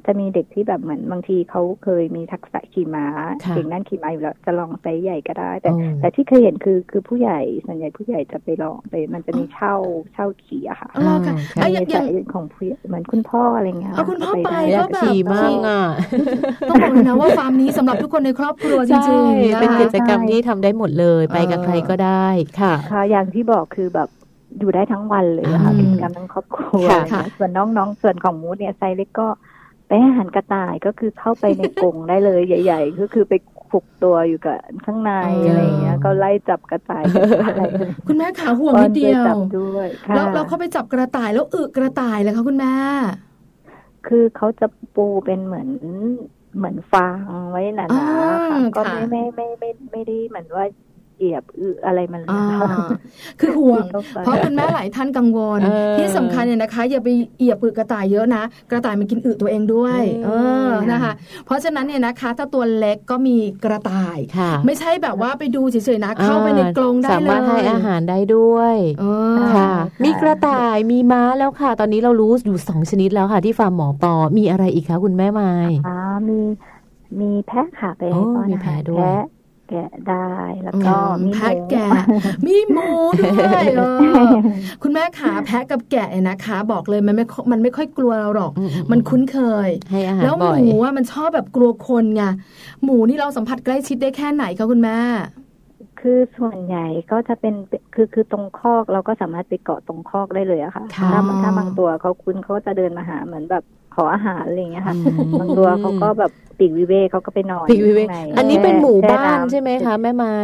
จะมีเด็กที่แบบเหมือนบางทีเขาเคยมีทักษะขี่ม้าค่ะเก่งด้านขี่ม้าอยู่แล้วจะลองไซส์ใหญ่ก็ได้ แต่โอ้แต่ที่เคยเห็นคือคือผู้ใหญ่ส่วนใหญ่ผู้ใหญ่จะไปลองไปมันจะมีเช่าเช่าขี่อะค่ะอ๋อค่ะอ่าไอ้มีสาอย่างยของผู้ใหญ่เหมือนคุณพ่ออะไรเงี้ยเอาคุณพ่อไปด้อยากแบบขี่มากอะต้องบอกเลยนะว่าฟาร์มนี้สำหรับทุกคนในครอบครัวจใช่ริงๆนะเป็นคะกิจกรรมที่ทำได้หมดเลยไปกับเออใครก็ได้ค่ะค่ะอย่างที่บอกคือแบบอยู่ได้ทั้งวันเลยอะค่ะอืมกิจกรรมทั้งครอบครัวค่ะค่ะส่วนน้องๆ ส่วนของมูดเนี่ยไซส์เล็กก็ ไปให้อาหารกระต่ายก็คือเข้าไปในกรงได้เลยใหญ่ ๆ ก็คือไปขุกตัวอยู่กับข้างในเออออะไรอย่างเงี้ย ก็ไล่จับกระต่ายอะไรคุณแม่ขาห่วงนิดเดียวจับด้วยค่ะแล้วเราเข้าไปจับกระต่ายแล้วอึกระต่ายเลยคะคุณแม่ คือเขาจะปูเป็นเหมือนเหมือนฟางไว้หนาอ่าๆค่ะก็ค่ะไม่ไม่ไม่ไม่ไม่ได้เหมือนว่า เหยียบอึอะไรมันเลยอ่าค่ะคือห่วงเข้าไปเพราะคุณแม่หลายท่านกังวลเออที่สำคัญเนี่ยนะคะ อย่าไปเหยียบอึกระต่ายเยอะนะ กระต่ายมันกินอึตัวเองด้วยอืมเออนะคะ เพราะฉะนั้นเนี่ยนะคะ ถ้าตัวเล็กก็มีกระต่ายค่ะไม่ใช่แบบว่าไปดูเฉยๆนะ เข้าไปในกรงได้สาเลยมารถให้อาหารได้ด้วยเออค่ะ มีกระต่ายมีม้าแล้วค่ะ ตอนนี้เรารู้อยู่สองชนิดแล้วค่ะ ที่ฟาร์มหมอปอมีอะไรอีกคะคุณแม่ไม้อ่ามีมีแพะค่ะไปโอ้ให้ป้อนมีอาหาแพะรด้วยแพะ แกะได้แล้วก็อืมมีหแพะมูแกะมีหมูด้วยเออคุณแม่ขาแพะกับแกะเนี่ยนะคะ บอกเลยมันไม่ค่อยมันไม่ค่อยกลัวเราหรอกอืมๆมันคุ้นเคยให้อาหารแล้วหบ่อยมูอะมันชอบแบบกลัวคนไงหมูนี่เราสัมผัสใกล้ชิดได้แค่ไหนคะคุณแม่คือส่วนใหญ่ก็จะเป็นคือคือตรงคอกเราก็สามารถไปเกาะตรงคอกได้เลยอะค่ะค่ะถ้าถ้าบางตัวเขาคุ้นเขาก็จะเดินมาหาเหมือนแบบข ออาหารอะไรอย่างเงี้ยค่ะอืมบางตัวเขาก็แบบปีกวิเวกเขาก็ไปนอนปีกวิเวกข้างใอันนี้เป็นหมูบ้านแช่ำใช่ไหมคะแม่ไม้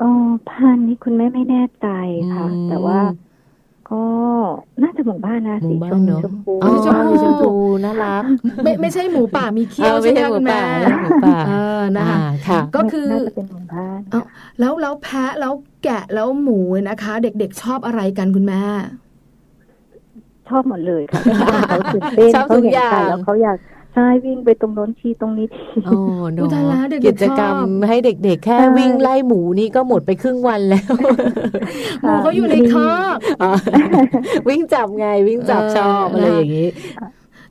อ๋อพันธุ์นี้คุณแม่ไม่แน่ใจค่ะอืมแต่ว่าก็น่าจะหมู่บ้านนะหมู่สีบ้าชนมเนอะชมพูอ๋อชมพูชมพูน่ารักไม่ไม่ใช่หมูป่ามีเขี้ยวออใช่ไหมหคะมูคุณป่าแม่ไม่ใช่หมูป่าเออนะคะอ่าค่ะก็คือน่าจะเป็นหมู่บ้านเอ้าแล้วแล้วแพะแล้วแกะแล้วหมูนะคะ เด็กๆชอบอะไรกันคุณแม่ ชอบหมดเลยค่ะเขาตื่นเต้นชอบเขาทุกเห็นอย่างไก่แล้วเขาอยากใช่วิ่งไปตรงโน้นทีตรงนี้ทีโอ้เนอุ๊ยตายแล้วอะเด็กๆกิจกรรมชอบให้เด็กๆ แค่ใช่วิ่งไล่หมูนี่ก็หมดไปครึ่งวันแล้วหมูเขาอยู่ในคอกอ๋อวิ่งจับไงวิ่งจับเออชอบอะไรนะอย่างนี้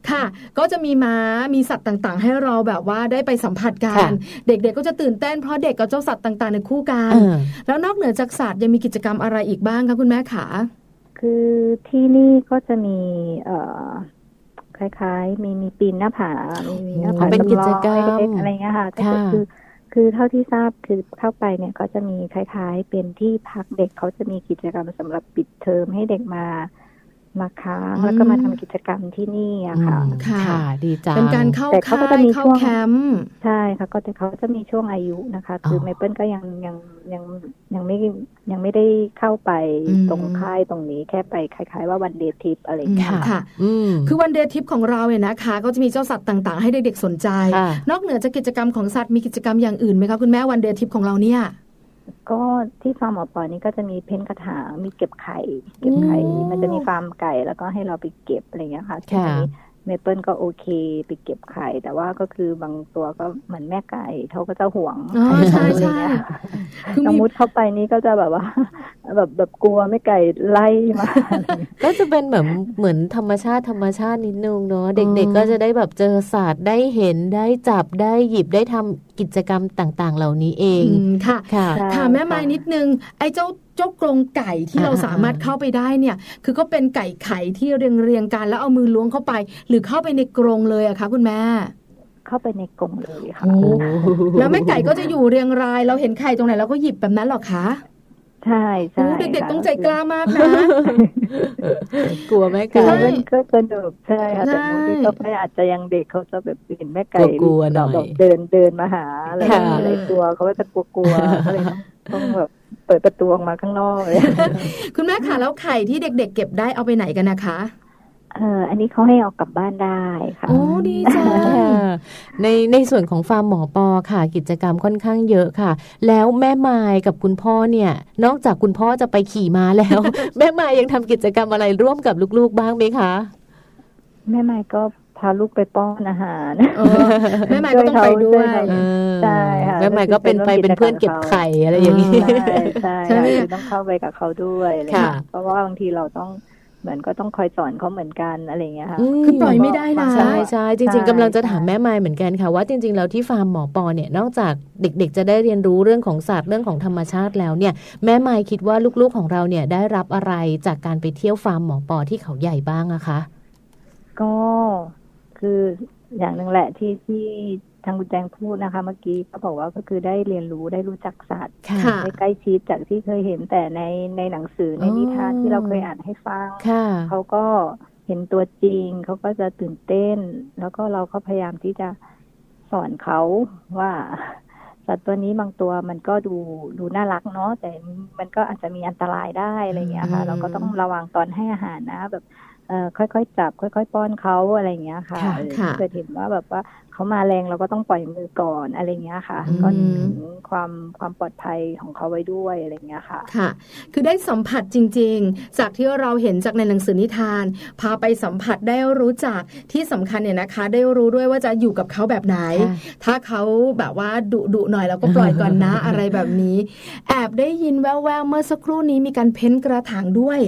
ค่ะ ก็จะมีม้า มีสัตว์ต่างๆ ให้เราแบบว่าได้ไปสัมผัสกัค่ะนเด็กๆ ก็จะตื่นเต้นเพราะเด็กกับเจ้าสัตว์ต่างๆในยคู่กันเออแล้วนอกเหนือจากสัตว์ยังมีกิจกรรมอะไรอีกบ้างคะคุณแม่ขา คือที่นี่ก็จะมี เอ่อคล้าย ๆ มีมีปีนหน้าผา มีมีหน้าผาเป็นจำลองกิจกรรมเล็กๆอะไรเงี้ยค่ะแต่ก็ค่ะคือคือเท่าที่ทราบคือเข้าไปเนี่ยก็จะมีคล้าย ๆ เป็นที่พักเด็กเขาจะมีกิจกรรมสำหรับปิดเทอมให้เด็กมา มาค้างแล้วก็มาทำกิจกรรมที่นี่อะค่ะอืมค่ะ ค่ะ ดีจังเป็นการเข้าแต่เขาค่าก็จะยมีเข้าช่วงแคมป์ใช่ค่ะ ก็จะเขาจะมีช่วงอายุนะคะ คือออเมเปิลก็ยังยังยังยังไม่ยังไม่ได้เข้าไปตรงค่ายตรงนี้แค่ไปคล้าย ๆ ว่า one day tripอะไรอย่างเงี้ยค่ะค่ะอืมคือ one day trip ของเราเนี่ยนะคะ ก็จะมีเจ้าสัตว์ต่างๆ ให้เด็กๆสนใจค่ะนอกเหนือจากกิจกรรมของสัตว์มีกิจกรรมอย่างอื่นไหมคะคุณแม่ one day trip ของเราเนี่ย ก็ที่ฟาร์มหมอปอนี่ก็จะมี paint กระถางมีเก็บไข่ เก็บไข่อืมมันจะมีฟาร์มไก่แล้วก็ให้เราไปเก็บอะไรอย่างเงี้ยค่ะซึ่งค่ะอันนี้เมเปิลก็โอเคไปเก็บไข่ แต่ว่าก็คือบางตัวก็เหมือนแม่ไก่เขาก็จะหวงอ๋อใช่อะไรใช่เงี้ยคือน้องมีมุดเข้าไปนี่ก็จะแบบว่า แบบแบบกลัวแม่ไก่ไล่มาก็จะเป็นแบบเหมือนธรรมชาติธรรมชาตินิดนึงเนาะอ๋อเด็กๆก็จะได้แบบเจอศาสตร์ได้เห็นได้จับได้หยิบได้ทำ กิจกรรมต่างๆ เหล่านี้เองอืมค่ะค่ะใช่ค่ะแม่ไม้นิดนึงไอ้เจ้าเจ้ากรงไก่ที่เราอ่าสามารถเข้าไปได้เนี่ย คือก็เป็นไก่ไข่ที่เรียงเรียงๆกันแล้วเอามือล้วงเข้าไป หรือเข้าไปในกรงเลยอะคะคุณแม่เข้าไปในกรงเลยค่ะโอ้แล้วแม่ไก่ก็จะอยู่เรียงราย เราเห็นไข่ตรงไหนเราก็หยิบแบบนั้นเหรอคะ ใช่ใช่โอ้เด็กๆค่ะต้องใจกล้ามากนะกลัวแม่คือไก่มันก็สนุกใช่ค่ะแต่ใช่มูที่ก็ไม่อาจจะยังเด็กเขาจะแบบเห็นแม่ไก่กลัวๆหน่อยแบบเดินเดินมาหาอะไรค่ะอะไรกลัวเขาก็จะกลัวกลัวๆก็เลยต้องต้องแบบเปิดประตูออกมาข้างนอกเลยคุณแม่ค่ะแล้วไข่ที่เด็ก ๆ เก็บได้เอาไปไหนกันนะคะ เอออันนี้เขาให้เอากลับบ้านได้ค่ะ โอ้ดีจังค่ะในในส่วนของฟาร์มหมอปอค่ะ กิจกรรมค่อนข้างเยอะค่ะ แล้วแม่ไม้กับคุณพ่อเนี่ย นอกจากคุณพ่อจะไปขี่ม้าแล้ว แม่ไม้ยังทำกิจกรรมอะไรร่วมกับลูกๆบ้างไหมคะ แม่ไม้ก็พาลูกไปป้อนอาหารแม่ไม้ก็ต้องไปด้วยใช่ค่ะแม่ไม้ก็เป็นไปเป็นเพื่อนเก็บไข่อะไรอย่างนี้ใช่ใช่ต้องเข้าไปกับเขาด้วยเพราะว่าบางทีเราต้อง เหมือนก็ต้องคอยสอนเขาเหมือนกันอะไรเงี้ยค่ะคือปล่อยไม่ได้นะใช่ใช่จริง ๆกำลังจะถามแม่ไม้เหมือนกันค่ะว่าจริง ๆ แล้วที่ฟาร์มหมอปอเนี่ยนอกจากเด็กๆ จะได้เรียนรู้เรื่องของศาสตร์เรื่องของธรรมชาติแล้วเนี่ยแม่ไม้คิดว่าลูกๆของเราเนี่ยได้รับอะไรจากการไปเที่ยวฟาร์มหมอปอที่เขาใหญ่บ้างอะคะ ก็คืออย่างหนึ่งแหละที่ที่ ทางคุณแจงพูดนะคะ เมื่อกี้เขาบอกว่าก็คือได้เรียนรู้ได้รู้จักสัตว์ได้ใกล้ชิดจากที่เคยเห็นแต่ในในหนังสือในนิทานที่เราเคยอ่านให้ฟังเขาก็เห็นตัวจริงเขาก็จะตื่นเต้น แล้วก็เราก็พยายามที่จะสอนเขาว่าสัตว์ตัวนี้บางตัวมันก็ดูดูน่ารักเนาะแต่มันก็อาจจะมีอันตรายได้อะไรอย่างเงี้ยค่ะ เราก็ต้องระวังตอนให้อาหารนะ แบบค่อยๆจับ ค่อย ๆ ป้อนเขาอะไรอย่างเงี้ยค่ะเกิดเห็นว่าแบบว่า เขามาแรงเราก็ต้องปล่อยมือก่อนอะไรเงี้ยค่ะ ก็ถึงความความปลอดภัยของเขาไว้ด้วยอะไรเงี้ยค่ะ ค่ะ คือได้สัมผัสจริง ๆ จากที่เราเห็นจากในหนังสือนิทาน พาไปสัมผัสได้รู้จักที่สำคัญเนี่ยนะคะ ได้รู้ด้วยว่าจะอยู่กับเขาแบบไหน ถ้าเขาแบบว่าดุดุหน่อยเราก็ปล่อยก่อนนะอะไรแบบนี้ แอบได้ยินแววๆเมื่อสักครู่นี้มีการเพ้นกระถางด้วย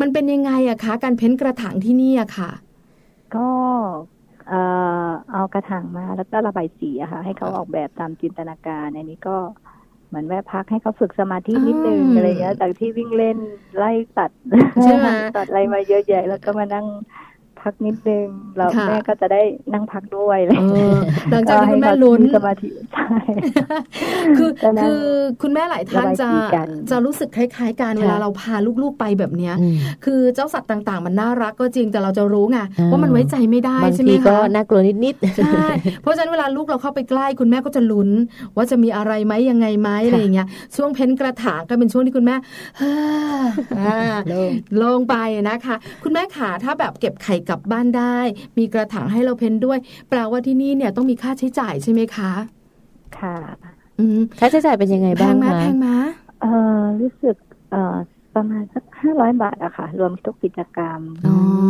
มันเป็นยังไงอะคะ การเพ้นกระถางที่นี่อะค่ะก็ เอ่อเอากระถางมาแล้วก็ระบายสีอะค่ะ ให้เขาออกแบบตามจินตนาการ อันนี้ก็เหมือนแวะพักให้เขาฝึกสมาธินิดนึงอะไรเงี้ยจากที่วิ่งเล่นไล่ตัดตัดอะไรมาเยอะแยะแล้วก็มานั่ง พักนิดนึงเราแม่ก็จะได้นั่งพักด้วยเลยหลังจากที่คุณแม่ลุ้นสมาธิใช่คือคือคุณแม่หลายท่านจะจะรู้สึกคล้าย ๆกันเวลาเราพาลูกๆไปแบบเนี้ย คือเจ้าสัตว์ต่างๆ มันน่ารักก็จริงแต่เราจะรู้ไงว่ามันไว้ใจไม่ได้ใช่ไหมคะบางทีก็น่ากลัวนิดๆใช่เพราะฉะนั้นเวลาลูกเราเข้าไปใกล้คุณแม่ก็จะลุ้น ว่าจะมีอะไรไหมยังไงไหมอะไรอย่างเงี้ยช่วงเพ้นกระถางก็เป็นช่วงที่คุณแม่ลงไปนะคะ คุณแม่ขาถ้าแบบเก็บไข่กลับบ้านได้ มีกระถางให้เราเพ้นด้วย แปลว่าที่นี่เนี่ยต้องมีค่าใช้จ่ายใช่ไหมคะ ค่ะค่าใช้จ่ายเป็นยังไงบ้างคะแพงไหมเออรู้สึกเออประมาณสักห้าร้อยบาทอะค่ะ รวมทุกกิจกรรม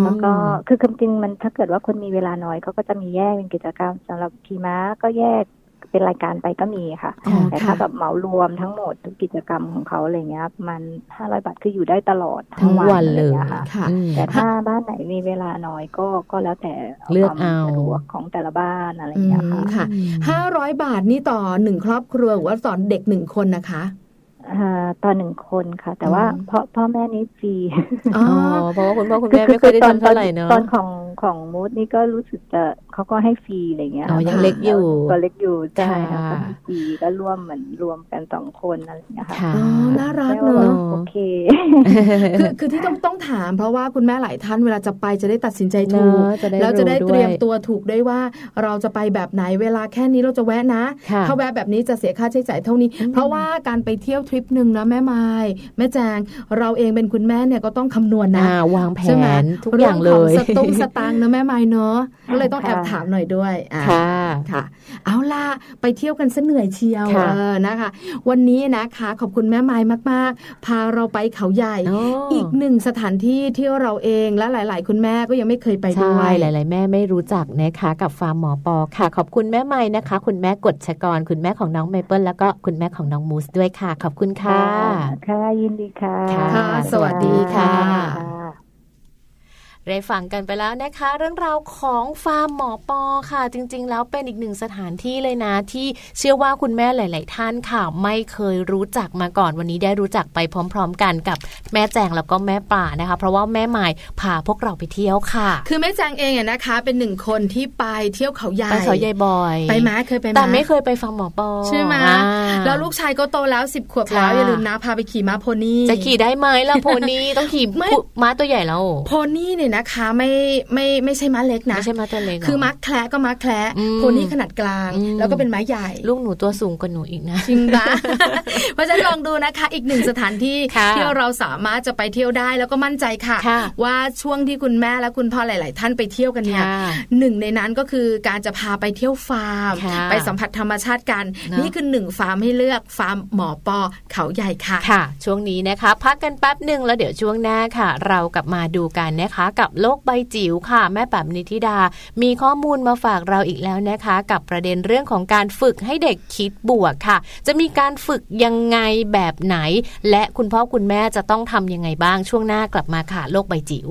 แล้วก็คือคำจริงมันถ้าเกิดว่าคนมีเวลาน้อยเขาก็จะมีแยกเป็นกิจกรรมสำหรับขี่ม้าก็แยก เป็นรายการไปก็มีค่ะ แต่ถ้าแบบเหมารวมทั้งหมดทุกกิจกรรมของเขาอะไรเงี้ยมันห้าร้อยบาทคืออยู่ได้ตลอดทั้งวันเลยค่ะ แต่ถ้าบ้านไหนมีเวลาน้อยก็ก็แล้วแต่เลือกเอาของแต่ละบ้านอะไรเงี้ยค่ะห้าร้อยบาทนี่ต่อหนึ่งครอบครัวหรือว่าต่อเด็กหนึ่งคนนะคะ ต่อหนึ่งคนค่ะ แต่ว่าพ่อพ่อแม่นี้ฟรีอ๋อเพราะว่าคุณพ่อคุณแม่ไม่เคยได้ทำเท่าไหร่เนาะตอนของของมูดนี่ก็รู้สึกจะเขาก็ให้ฟรีอะไรเงี้ยอ๋อยังเล็กอยู่ก็เล็กอยู่ใช่ค่ะก็ฟรีก็ร่วมเหมือนรวมกันสองคนอะไรเงี้ยค่ะอ๋อน่ารักเนอะโอเคคือคือที่ต้องต้องถาม เพราะว่าคุณแม่หลายท่านเวลาจะไปจะได้ตัดสินใจถูกแล้วจะได้เตรียมตัวถูกได้ว่าเราจะไปแบบไหนเวลาแค่นี้เราจะแวะนะถ้าแวะแบบนี้จะเสียค่าใช้จ่ายเท่านี้ เพราะว่าการไปเที่ยวทริปหนึ่งนะแม่ไม้แม่แจง เราเองเป็นคุณแม่เนี่ยก็ต้องคำนวณนะวางแผนทุกอย่างเลยสตุ้งสตางค์นะแม่ไม้เนาะก็เลยต้องแอบถามหน่อยด้วยค่ะค่ะ เอาล่ะไปเที่ยวกันซะเหนื่อยเชียวเออนะคะ วันนี้นะคะขอบคุณแม่ไม้มาก ๆ พาเราไปเขาใหญ่ อีกหนึ่งสถานที่ที่เราเองและหลาย ๆ คุณแม่ก็ยังไม่เคยไปด้วยหลาย ๆ แม่ไม่รู้จักนะคะกับฟาร์มหมอปอค่ะ ขอบคุณแม่ไม้นะคะ คุณแม่กดชกร คุณแม่ของน้องเมเปิลแล้วก็คุณแม่ของน้องมูสด้วยค่ะขอบคุณค่ะ ค่ะยินดีค่ะ ค่ะ สวัสดีค่ะ ได้ฟังกันไปแล้วนะคะ เรื่องราวของฟาร์มหมอปอค่ะ จริง ๆ แล้วเป็นอีกหนึ่งสถานที่เลยนะ ที่เชื่อว่าคุณแม่หลาย ๆ ท่านค่ะ ไม่เคยรู้จักมาก่อนวันนี้ได้รู้จักไปพร้อม ๆ กันกับแม่แจงแล้วก็แม่ป่านะคะ เพราะว่าแม่หมายพาพวกเราไปเที่ยวค่ะ คือแม่แจงเองนะคะ เป็นหนึ่งคนที่ไปเที่ยวเขาใหญ่ไปเขาใหญ่บ่อยไปไหมเคยไปไหมแต่ไม่เคยไปฟาร์มหมอปอใช่ไหมแล้วลูกชายก็โตแล้วสิบขวบแล้วอย่าลืมนะพาไปขี่ม้าโพนี่จะขี่ได้ไหมล่ะโพนี่ต้องขี่ม้าตัวใหญ่แล้วโพนี่เนี่ยนะคะ ไม่ไม่ไม่ใช่ม้าเล็กนะไม่ใช่ม้าตัวเล็กคือม้าแคร์ก็ม้าแคร์โพนี่ขนาดกลาง แล้วก็เป็นม้าใหญ่ ลูกหนูตัวสูงกว่าหนูอีกนะจริงปะเพราะฉะนั้นลองดูนะคะ อีกหนึ่งสถานที่ที่เราสามารถจะไปเที่ยวได้แล้วก็มั่นใจค่ะ ว่าช่วงที่คุณแม่และคุณพ่อหลาย ๆ ท่านไปเที่ยวกันเนี่ยหนึ่งในนั้นก็คือการจะพาไปเที่ยวฟาร์ม ไปสัมผัสธรรมชาติกัน นี่คือหนึ่งฟาร์มให้เลือกฟาร์มหมอปอเขาใหญ่ค่ะค่ะ ช่วงนี้นะคะ พักกันแป๊บหนึ่งแล้วเดี๋ยวช่วงหน้าค่ะ เรากลับมาดูกันนะคะกับกับโลกใบจิ๋วค่ะ แม่แป๋มนิธิดา มีข้อมูลมาฝากเราอีกแล้วนะคะ กับประเด็นเรื่องของการฝึกให้เด็กคิดบวกค่ะ จะมีการฝึกยังไงแบบไหน และคุณพ่อคุณแม่จะต้องทำยังไงบ้างช่วงหน้ากลับมาค่ะ โลกใบจิ๋ว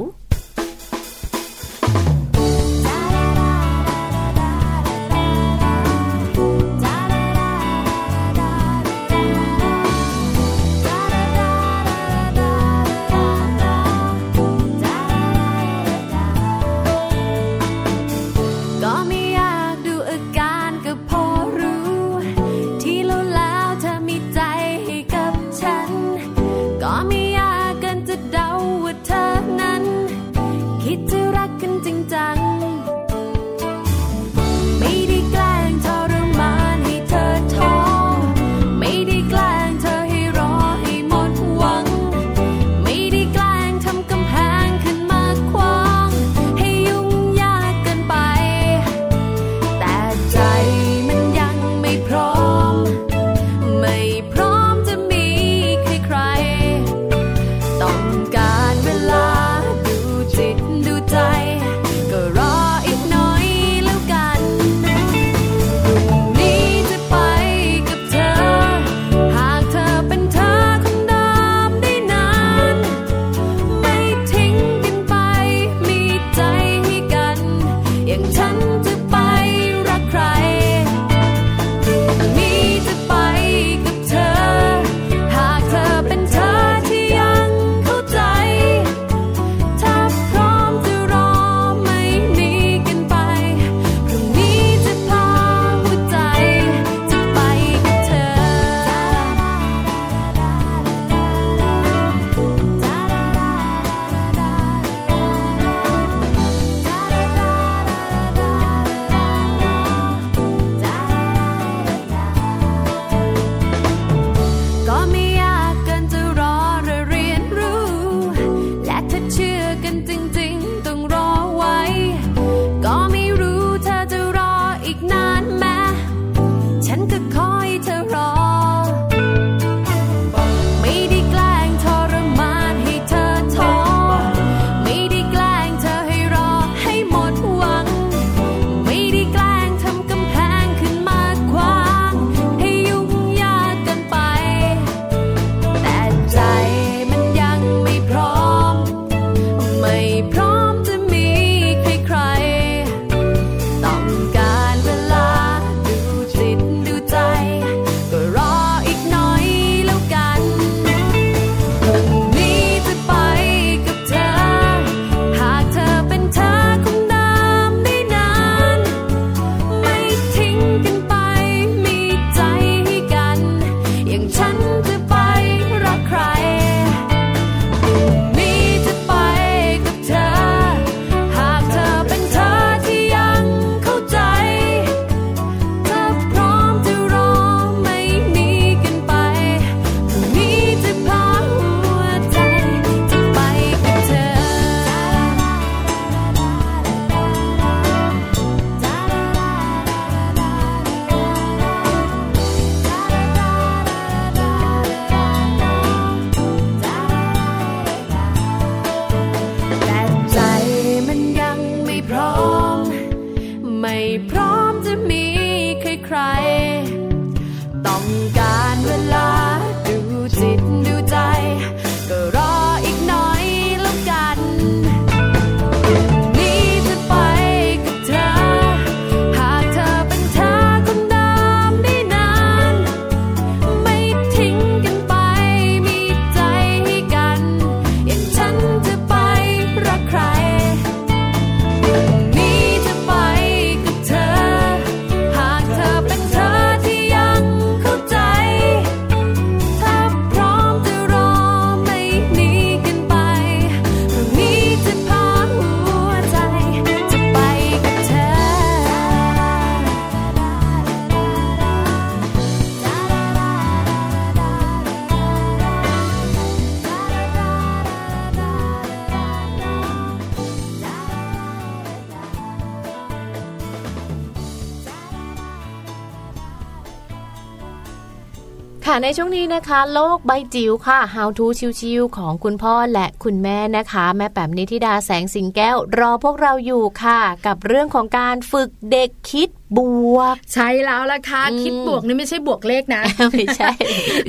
ค่ะในช่วงนี้นะคะ โลกใบจิ๋วค่ะ How to ชิวๆของคุณพ่อและคุณแม่นะคะ แม่แป๋มนิธิดาแสงสิงแก้ว รอพวกเราอยู่ค่ะ กับเรื่องของการฝึกเด็กคิด บวก ใช่แล้วล่ะค่ะคิดบวกนี่ไม่ใช่บวกเลขนะไม่ใช่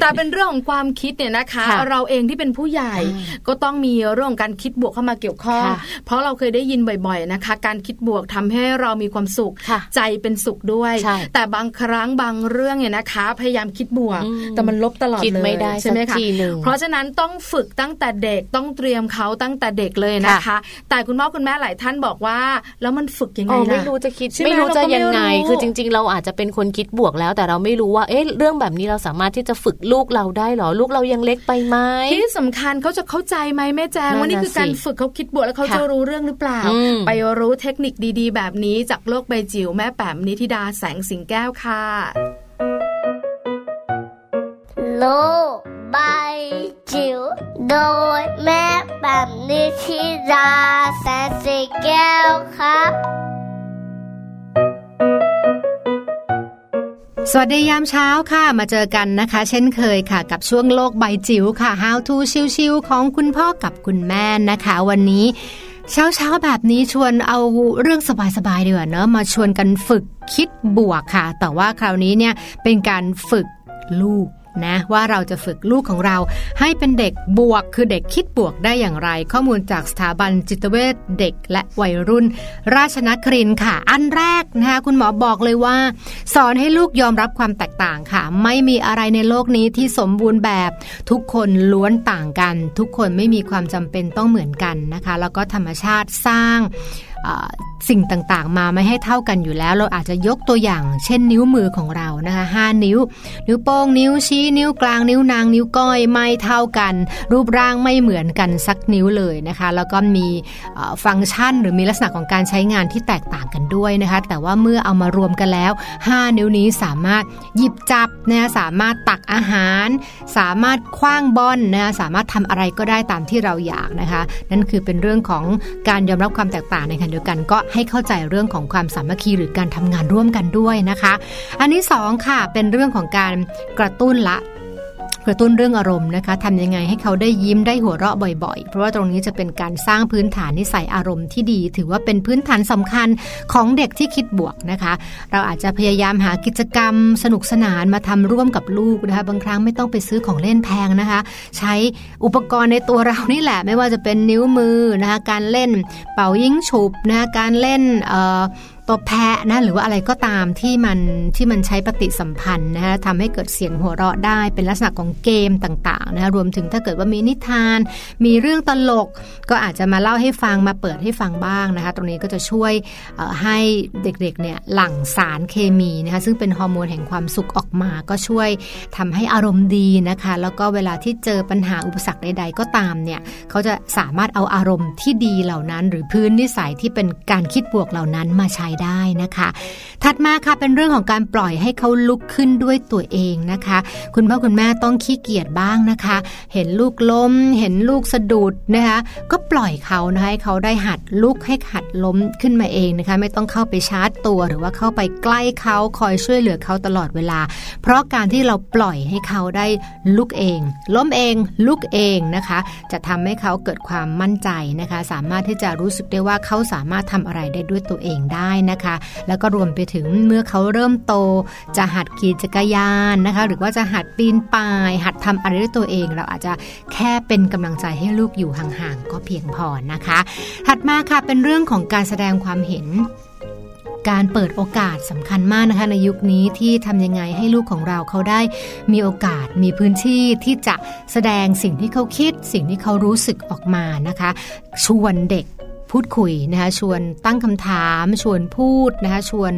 แต่เป็นเรื่องของความคิดเนี่ยนะคะ เราเองที่เป็นผู้ใหญ่ ก็ต้องมีเรื่องการคิดบวกเข้ามาเกี่ยวข้อง เพราะเราเคยได้ยินบ่อย ๆนะคะ การคิดบวกทำให้เรามีความสุข ใจเป็นสุขด้วย แต่บางครั้งบางเรื่องเนี่ยนะคะ พยายามคิดบวก แต่มันลบตลอดเลยใช่ไหมคะเพราะฉะนั้นต้องฝึกตั้งแต่เด็กต้องเตรียมเขาตั้งแต่เด็กเลยนะคะ แต่คุณพ่อคุณแม่หลายท่านบอกว่า แล้วมันฝึกยังไงล่ะไม่รู้จะคิดไม่รู้จะยังไงคือจริง ๆ เราอาจจะเป็นคนคิดบวกแล้ว แต่เราไม่รู้ว่าเอ๊ะเรื่องแบบนี้เราสามารถที่จะฝึกลูกเราได้หรอลูกเรายังเล็กไปไหมที่สำคัญเขาจะเข้าใจไหมแม่แจ้งว่านี่คือการฝึกเขาคิดบวกแล้วเขาจะรู้เรื่องหรือเปล่า ไปรู้เทคนิคดีๆ แบบนี้จากโลกใบจิ๋วแม่แป๋มนิธิดาแสงสิงแก้วค่ะโลกใบจิ๋วโดยแม่แบบนิชิราแสนสีแก้วครับ สวัสดียามเช้าค่ะมาเจอกันนะคะ เช่นเคยค่ะ กับช่วงโลกใบจิ๋วค่ะ How to ชิวๆของคุณพ่อกับคุณแม่นะคะ วันนี้เช้าเช้าแบบนี้ชวนเอาเรื่องสบายๆดีกว่าเนอะมาชวนกันฝึกคิดบวกค่ะ แต่ว่าคราวนี้เนี่ยเป็นการฝึกลูก นะว่าเราจะฝึกลูกของเรา ให้เป็นเด็กบวกคือเด็กคิดบวกได้อย่างไร ข้อมูลจากสถาบันจิตเวชเด็กและวัยรุ่น ราชนครินค่ะ อันแรกนะคะคุณหมอบอกเลยว่า สอนให้ลูกยอมรับความแตกต่างค่ะ ไม่มีอะไรในโลกนี้ที่สมบูรณ์แบบ ทุกคนล้วนต่างกัน ทุกคนไม่มีความจำเป็นต้องเหมือนกันนะคะ แล้วก็ธรรมชาติสร้าง สิ่งต่างๆ มาไม่ให้เท่ากันอยู่แล้ว เราอาจจะยกตัวอย่าง เช่นนิ้วมือของเรานะคะห้านิ้ว นิ้วโป้งนิ้วชี้นิ้วกลางนิ้วนางนิ้วก้อยไม่เท่ากัน รูปร่างไม่เหมือนกันสักนิ้วเลยนะคะ แล้วก็มีฟังก์ชันหรือมีลักษณะของการใช้งานที่แตกต่างกันด้วยนะคะ แต่ว่าเมื่อเอามารวมกันแล้ว 5 นิ้วนี้สามารถหยิบจับนะสามารถตักอาหาร สามารถคว้างบอลนะสามารถทำอะไรก็ได้ตามที่เราอยากนะคะ นั่นคือเป็นเรื่องของการยอมรับความแตกต่างในขณะเดียวกันก็ให้เข้าใจเรื่องของความสามัคคีหรือการทำงานร่วมกันด้วยนะคะ อันที่2ค่ะเป็นเรื่องของการกระตุ้นละ กระตุ้นเรื่องอารมณ์นะคะทำยังไงให้เขาได้ยิ้มได้หัวเราะบ่อย ๆ เพราะว่าตรงนี้จะเป็นการสร้างพื้นฐานนิสัยอารมณ์ที่ดี ถือว่าเป็นพื้นฐานสำคัญของเด็กที่คิดบวกนะคะ เราอาจจะพยายามหากิจกรรม สนุกสนานมาทำร่วมกับลูกนะคะ บางครั้งไม่ต้องไปซื้อของเล่นแพงนะคะ ใช้อุปกรณ์ในตัวเรานี่แหละ ไม่ว่าจะเป็นนิ้วมือนะคะ การเล่นเป่ายิงฉุบนะคะการเล่น ตัวแพะนะหรือว่าอะไรก็ตามที่มันที่มันใช้ปฏิสัมพันธ์นะคะทำให้เกิดเสียงหัวเราะได้เป็นลักษณะของเกมต่างๆนะคะรวมถึงถ้าเกิดว่ามีนิทาน มีเรื่องตลกก็อาจจะมาเล่าให้ฟังมาเปิดให้ฟังบ้างนะคะตรงนี้ก็จะช่วยให้เด็กๆเนี่ยหลั่งสารเคมีนะคะซึ่งเป็นฮอร์โมนแห่งความสุขออกมา ก็ช่วยทำให้อารมณ์ดีนะคะ แล้วก็เวลาที่เจอปัญหาอุปสรรคใด ๆ ก็ตามเนี่ยเขาจะสามารถเอาอารมณ์ที่ดีเหล่านั้น หรือพื้นนิสัยที่เป็นการคิดบวกเหล่านั้นมาใช้ได้นะคะ ถัดมาค่ะเป็นเรื่องของการปล่อยให้เขาลุกขึ้นด้วยตัวเองนะคะ คุณพ่อคุณแม่ต้องขี้เกียจบ้างนะคะ เห็นลูกล้ม เห็นลูกสะดุดนะคะก็ปล่อยเขานะคะให้เขาได้หัดลุกให้หัดล้มขึ้นมาเองนะคะ ไม่ต้องเข้าไปชาร์จตัวหรือว่าเข้าไปใกล้เขาคอยช่วยเหลือเขาตลอดเวลา เพราะการที่เราปล่อยให้เขาได้ลุกเอง ล้มเองลุกเองนะคะ จะทำให้เขาเกิดความมั่นใจนะคะ สามารถที่จะรู้สึกได้ว่าเขาสามารถทำอะไรได้ด้วยตัวเองได้นะคะ แล้วก็รวมไปถึงเมื่อเขาเริ่มโต จะหัดขี่จักรยานนะคะ หรือว่าจะหัดปีนป่าย หัดทำอะไรด้วยตัวเอง เราอาจจะแค่เป็นกำลังใจให้ลูกอยู่ห่างๆก็เพียงพอนะคะ ถัดมาค่ะเป็นเรื่องของการแสดงความเห็นการเปิดโอกาสสำคัญมากนะคะในยุคนี้ที่ทำยังไงให้ลูกของเราเขาได้มีโอกาสมีพื้นที่ที่จะแสดงสิ่งที่เขาคิด สิ่งที่เขารู้สึกออกมานะคะ ชวนเด็ก พูดคุยนะคะชวนตั้งคำถาม ชวนพูดนะคะชวน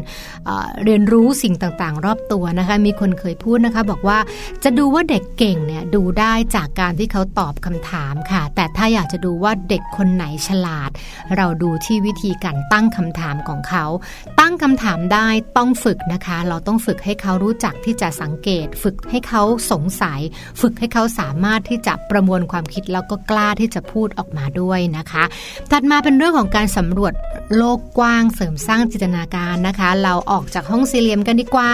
เเรียนรู้สิ่งต่างๆ รอบตัวนะคะมีคนเคยพูดนะคะบอกว่าจะดูว่าเด็กเก่งเนี่ยดูได้จากการที่เขาตอบคำถามค่ะ แต่ถ้าอยากจะดูว่าเด็กคนไหนฉลาด เราดูที่วิธีการตั้งคำถามของเขา ตั้งคำถามได้ต้องฝึกนะคะ เราต้องฝึกให้เขารู้จักที่จะสังเกต ฝึกให้เขาสงสัย ฝึกให้เขาสามารถที่จะประมวลความคิดแล้วก็กล้าที่จะพูดออกมาด้วยนะคะ ถัดมาเป็นรื่องของการสำรวจโลกกว้างเสริมสร้างจินตนาการนะคะ เราออกจากห้องสี่เหลี่ยมกันดีกว่า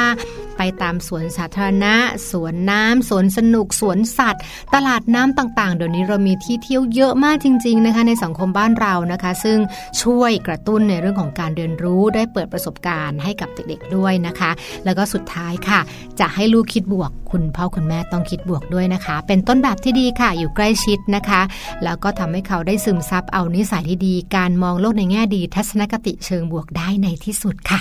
ไปตามสวนสาธารณะ สวนน้ำสวนสนุกสวนสัตว์ ตลาดน้ำต่างๆ เดี๋ยวนี้เรามีที่เที่ยวเยอะมากจริง ๆ นะคะ ในสังคมบ้านเรานะคะ ซึ่งช่วยกระตุ้นในเรื่องของการเรียนรู้ได้เปิดประสบการณ์ให้กับเด็กๆด้วยนะคะ แล้วก็สุดท้ายค่ะ จะให้ลูกคิดบวก คุณพ่อคุณแม่ต้องคิดบวกด้วยนะคะ เป็นต้นแบบที่ดีค่ะ อยู่ใกล้ชิดนะคะ แล้วก็ทำให้เขาได้ซึมซับเอานิสัยที่ดี การมองโลกในแง่ดีทัศนคติเชิงบวกได้ในที่สุดค่ะ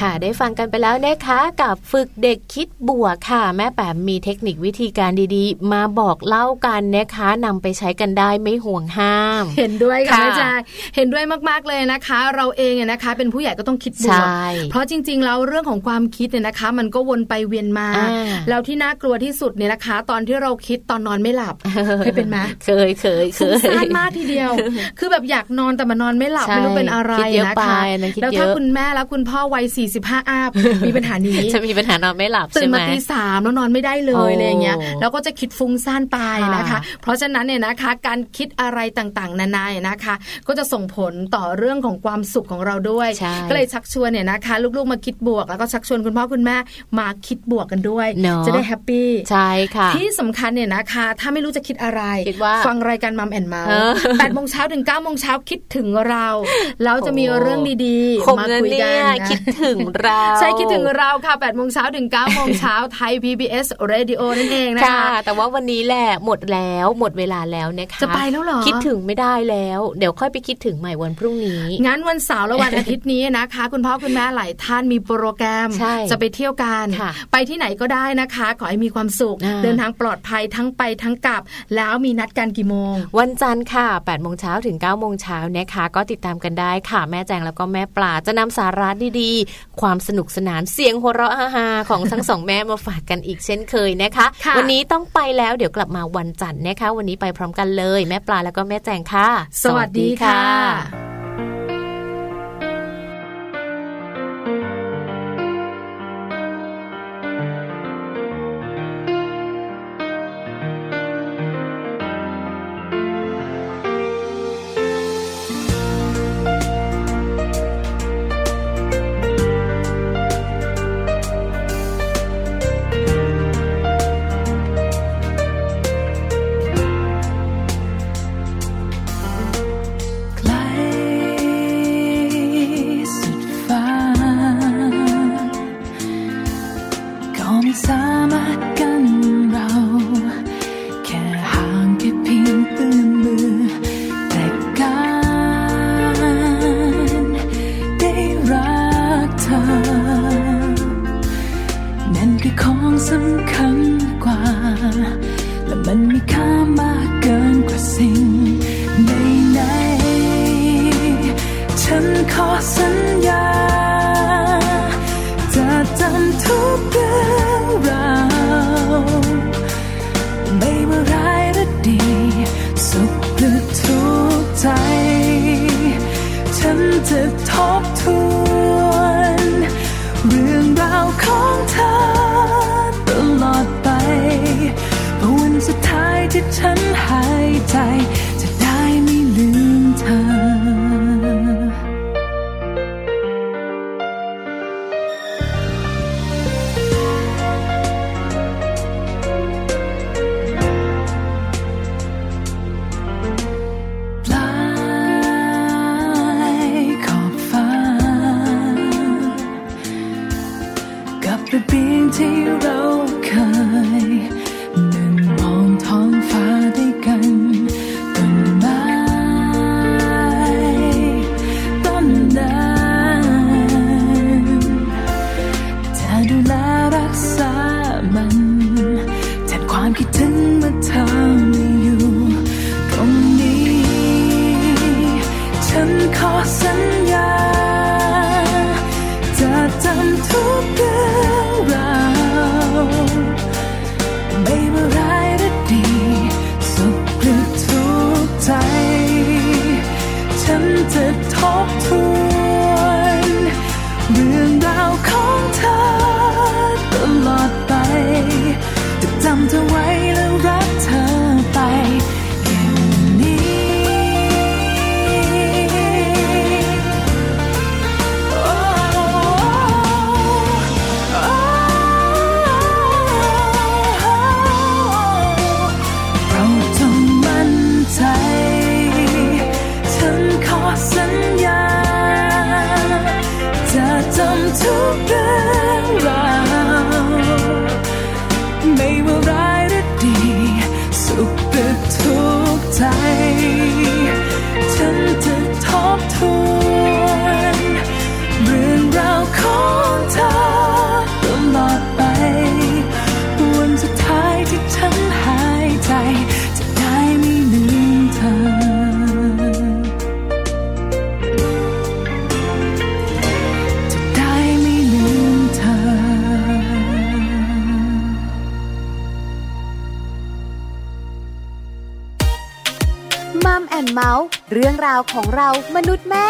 ค่ะ ได้ฟังกันไปแล้วนะคะกับฝึกเด็กคิดบวกค่ะ แม่แปมมีเทคนิควิธีการดีๆ มาบอกเล่ากันนะคะนำไปใช้กันได้ไม่ห่วงห้าม เห็นด้วยค่ะแม่จาเห็นด้วยมากๆเลยนะคะ เราเองเนี่ยนะคะ เป็นผู้ใหญ่ก็ต้องคิดบวกเพราะจริง ๆ แล้วเรื่องของความคิดเนี่ยนะคะ มันก็วนไปเวียนมา แล้วที่น่ากลัวที่สุดเนี่ยนะคะ ตอนที่เราคิดตอนนอนไม่หลับเคยเป็นไหมเคยเคยเคยฟุ้งซ่านมากทีเดียว คือแบบอยากนอนแต่มันนอนไม่หลับไม่รู้เป็นอะไรนะคะแล้วถ้าคุณแม่แล้วคุณพ่อวัยสี่สิบห้าอัพมีปัญหานี้จะมีปัญหานอนไม่หลับตื่นมาตีสามแล้วนอนไม่ได้เลยอะไรเงี้ยแล้วก็จะคิดฟุ้งซ่านไปนะคะ เพราะฉะนั้นเนี่ยนะคะ การคิดอะไรต่างๆ นานาเนี่ยนะคะ ก็จะส่งผลต่อเรื่องของความสุขของเราด้วย ก็เลยชักชวนเนี่ยนะคะ ลูกๆมาคิดบวก แล้วก็ชักชวนคุณพ่อคุณแม่มาคิดบวกกันด้วย จะได้ happy ใช่ค่ะที่สำคัญเนี่ยนะคะ ถ้าไม่รู้จะคิดอะไร ฟังรายการ Mom and Mouse แปดโมงเช้าถึงเก้าโมงเช้าคิดถึงเรา แล้วจะมีเรื่องดีๆ มาคุยกันคิดถึงเราใช่คิดถึงเราค่ะ8โมงเช้าถึง9โมงเช้าไทย PBS Radio นั่นเองนะคะแต่ว่าวันนี้แหละหมดแล้วหมดเวลาแล้วนะคะจะไปแล้วเหรอคิดถึงไม่ได้แล้ว เดี๋ยวค่อยไปคิดถึงใหม่วันพรุ่งนี้งั้นวันเสาร์และวันอาทิตย์นี้นะคะ คุณพ่อคุณแม่หลายท่านมีโปรแกรมจะไปเที่ยวกันไปที่ไหนก็ได้นะคะ ขอให้มีความสุข เดินทางปลอดภัยทั้งไปทั้งกลับ แล้วมีนัดกันกี่โมง วันจันทร์ค่ะ8โมงเช้าถึง9โมงเช้านะคะ ก็ติดตามกันได้ค่ะแม่แจงแล้วก็แม่ปลาจะนำสาระดีๆความสนุกสนานเสียงหัวเราะฮาของทั้งสองแม่มาฝากกันอีกเช่นเคยนะคะวันนี้ต้องไปแล้วเดี๋ยวกลับมาวันจันทร์นะคะ วันนี้ไปพร้อมกันเลย แม่ปลาแล้วก็แม่แจงค่ะ สวัสดีค่ะ จ องราวของเรามนุษย์แม่